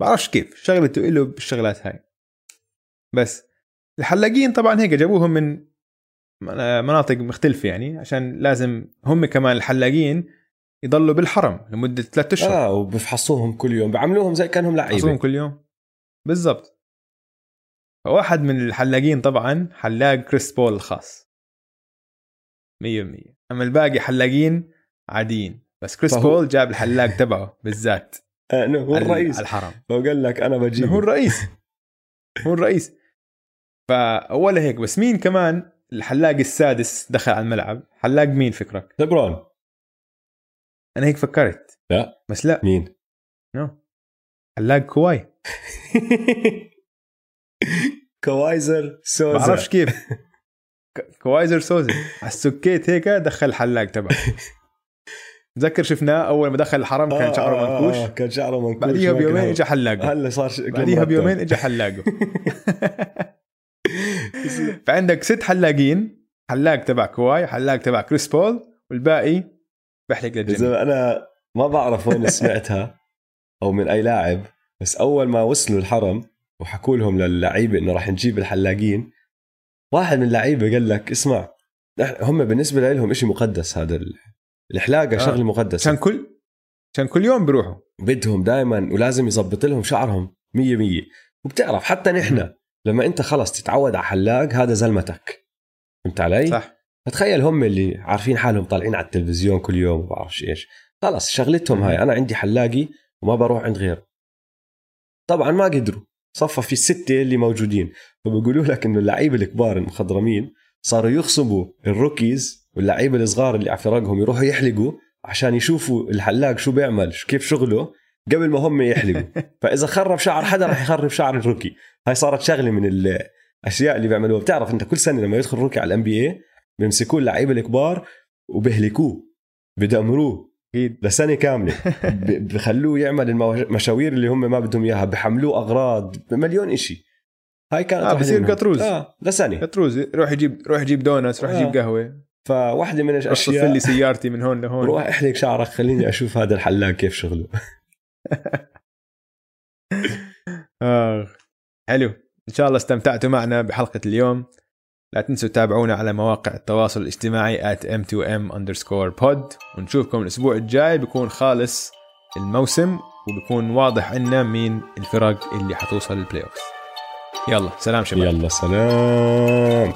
بعرفش كيف. شغلته له بالشغلات هاي. بس الحلاقين طبعا هيك جابوهم من من- مناطق مختلفة يعني عشان لازم هم كمان الحلاقين يضلوا بالحرم لمدة ثلاثة أشهر. آه وبفحصوهم كل يوم. بعملوهم زي كأنهم يحصلهم لعيبه كل يوم. بالضبط. فواحد من الحلاقين طبعا حلاق كريس بول الخاص. 100% أما الباقي حلاقين عاديين. بس كريس فهو- بول جاب الحلاق تبعه بالذات. آه هو الرئيس. على الحرم لو قال لك أنا بجيب هو الرئيس. هو الرئيس. فاول هيك بس مين كمان الحلاق السادس دخل على الملعب؟ حلاق مين فكرك؟ ليبرون. أنا هيك فكرت. لا. بس لا. مين؟ no. حلاق كواي. كواي scissors. بعرفش كيف. كواي scissors على السكيت هيك دخل الحلاق تبعه. تذكر شفناه أول ما دخل الحرم؟ كان شعره آه، منكوش. آه، كان شعره منكوش. بعديها بيومين اجى حلاقه. هلا صار بعديها. بيومين اجى حلاقه. فعندك ست حلاقين حلاق تبع كواي حلاق تبع كريس بول والباقي بحلق زلمه أنا ما بعرف وين سمعتها أو من أي لاعب بس أول ما وصلوا الحرم وحكوا لهم للعيبة إنه راح نجيب الحلاقين واحد من اللعيبة قال لك اسمع هم بالنسبة لهم شيء مقدس هذا ال- الحلاقة آه. شغلة مقدسة. عشان كل عشان كل يوم بيروحوا. بدهم دائما ولازم يظبط لهم شعرهم مية مية. وبتعرف حتى نحن لما أنت خلص تتعود على حلاق هذا زلمتك. فهمت علي؟ صح. فتخيل هم اللي عارفين حالهم طالعين على التلفزيون كل يوم وما بعرفش إيش. خلص شغلتهم هاي أنا عندي حلاقي وما بروح عند غيره. طبعا ما قدروا. صفى في الستة اللي موجودين. فبيقولوا لك إنه اللعيبة الكبار المخضرمين صاروا يغصبوا ال rookies واللعيبة الصغار اللي على فرقهم يروحوا يحلقوا عشان يشوفوا الحلاق شو بيعمل شو- كيف شغله قبل ما هم يحلقوا. فإذا خرب شعر حدا راح يخرب شعر ال rookie. هاي صارت شغلة من الأشياء اللي بيعملوها. بتعرف إنت كل سنة لما يدخل rookie على ال NBA بيمسكوه اللعيبة الكبار وبيهلكوه بدمروه. أكيد. لسنه كاملة. بخلوه يعمل المشاوير اللي هم ما بدهم إياها. بحملوه أغراض. بمليون إشي. هاي كانت آه، بصير. قطروز. آه لسنه بتروز روح يجيب روح يجيب donuts روح آه. يجيب قهوة. فواحدة من الأشياء لي سيارتي من هون لهون. روح احلق شعرك. خليني أشوف هذا الحلاق كيف شغله. آه. حلو. إن شاء الله استمتعتوا معنا بحلقة اليوم. لا تنسوا تتابعونا على مواقع التواصل الاجتماعي at m2m underscore pod. ونشوفكم الأسبوع الجاي بيكون خالص الموسم وبيكون واضح عنا مين الفرق اللي حتوصل لل playoff يلا سلام شباب. يلا سلام.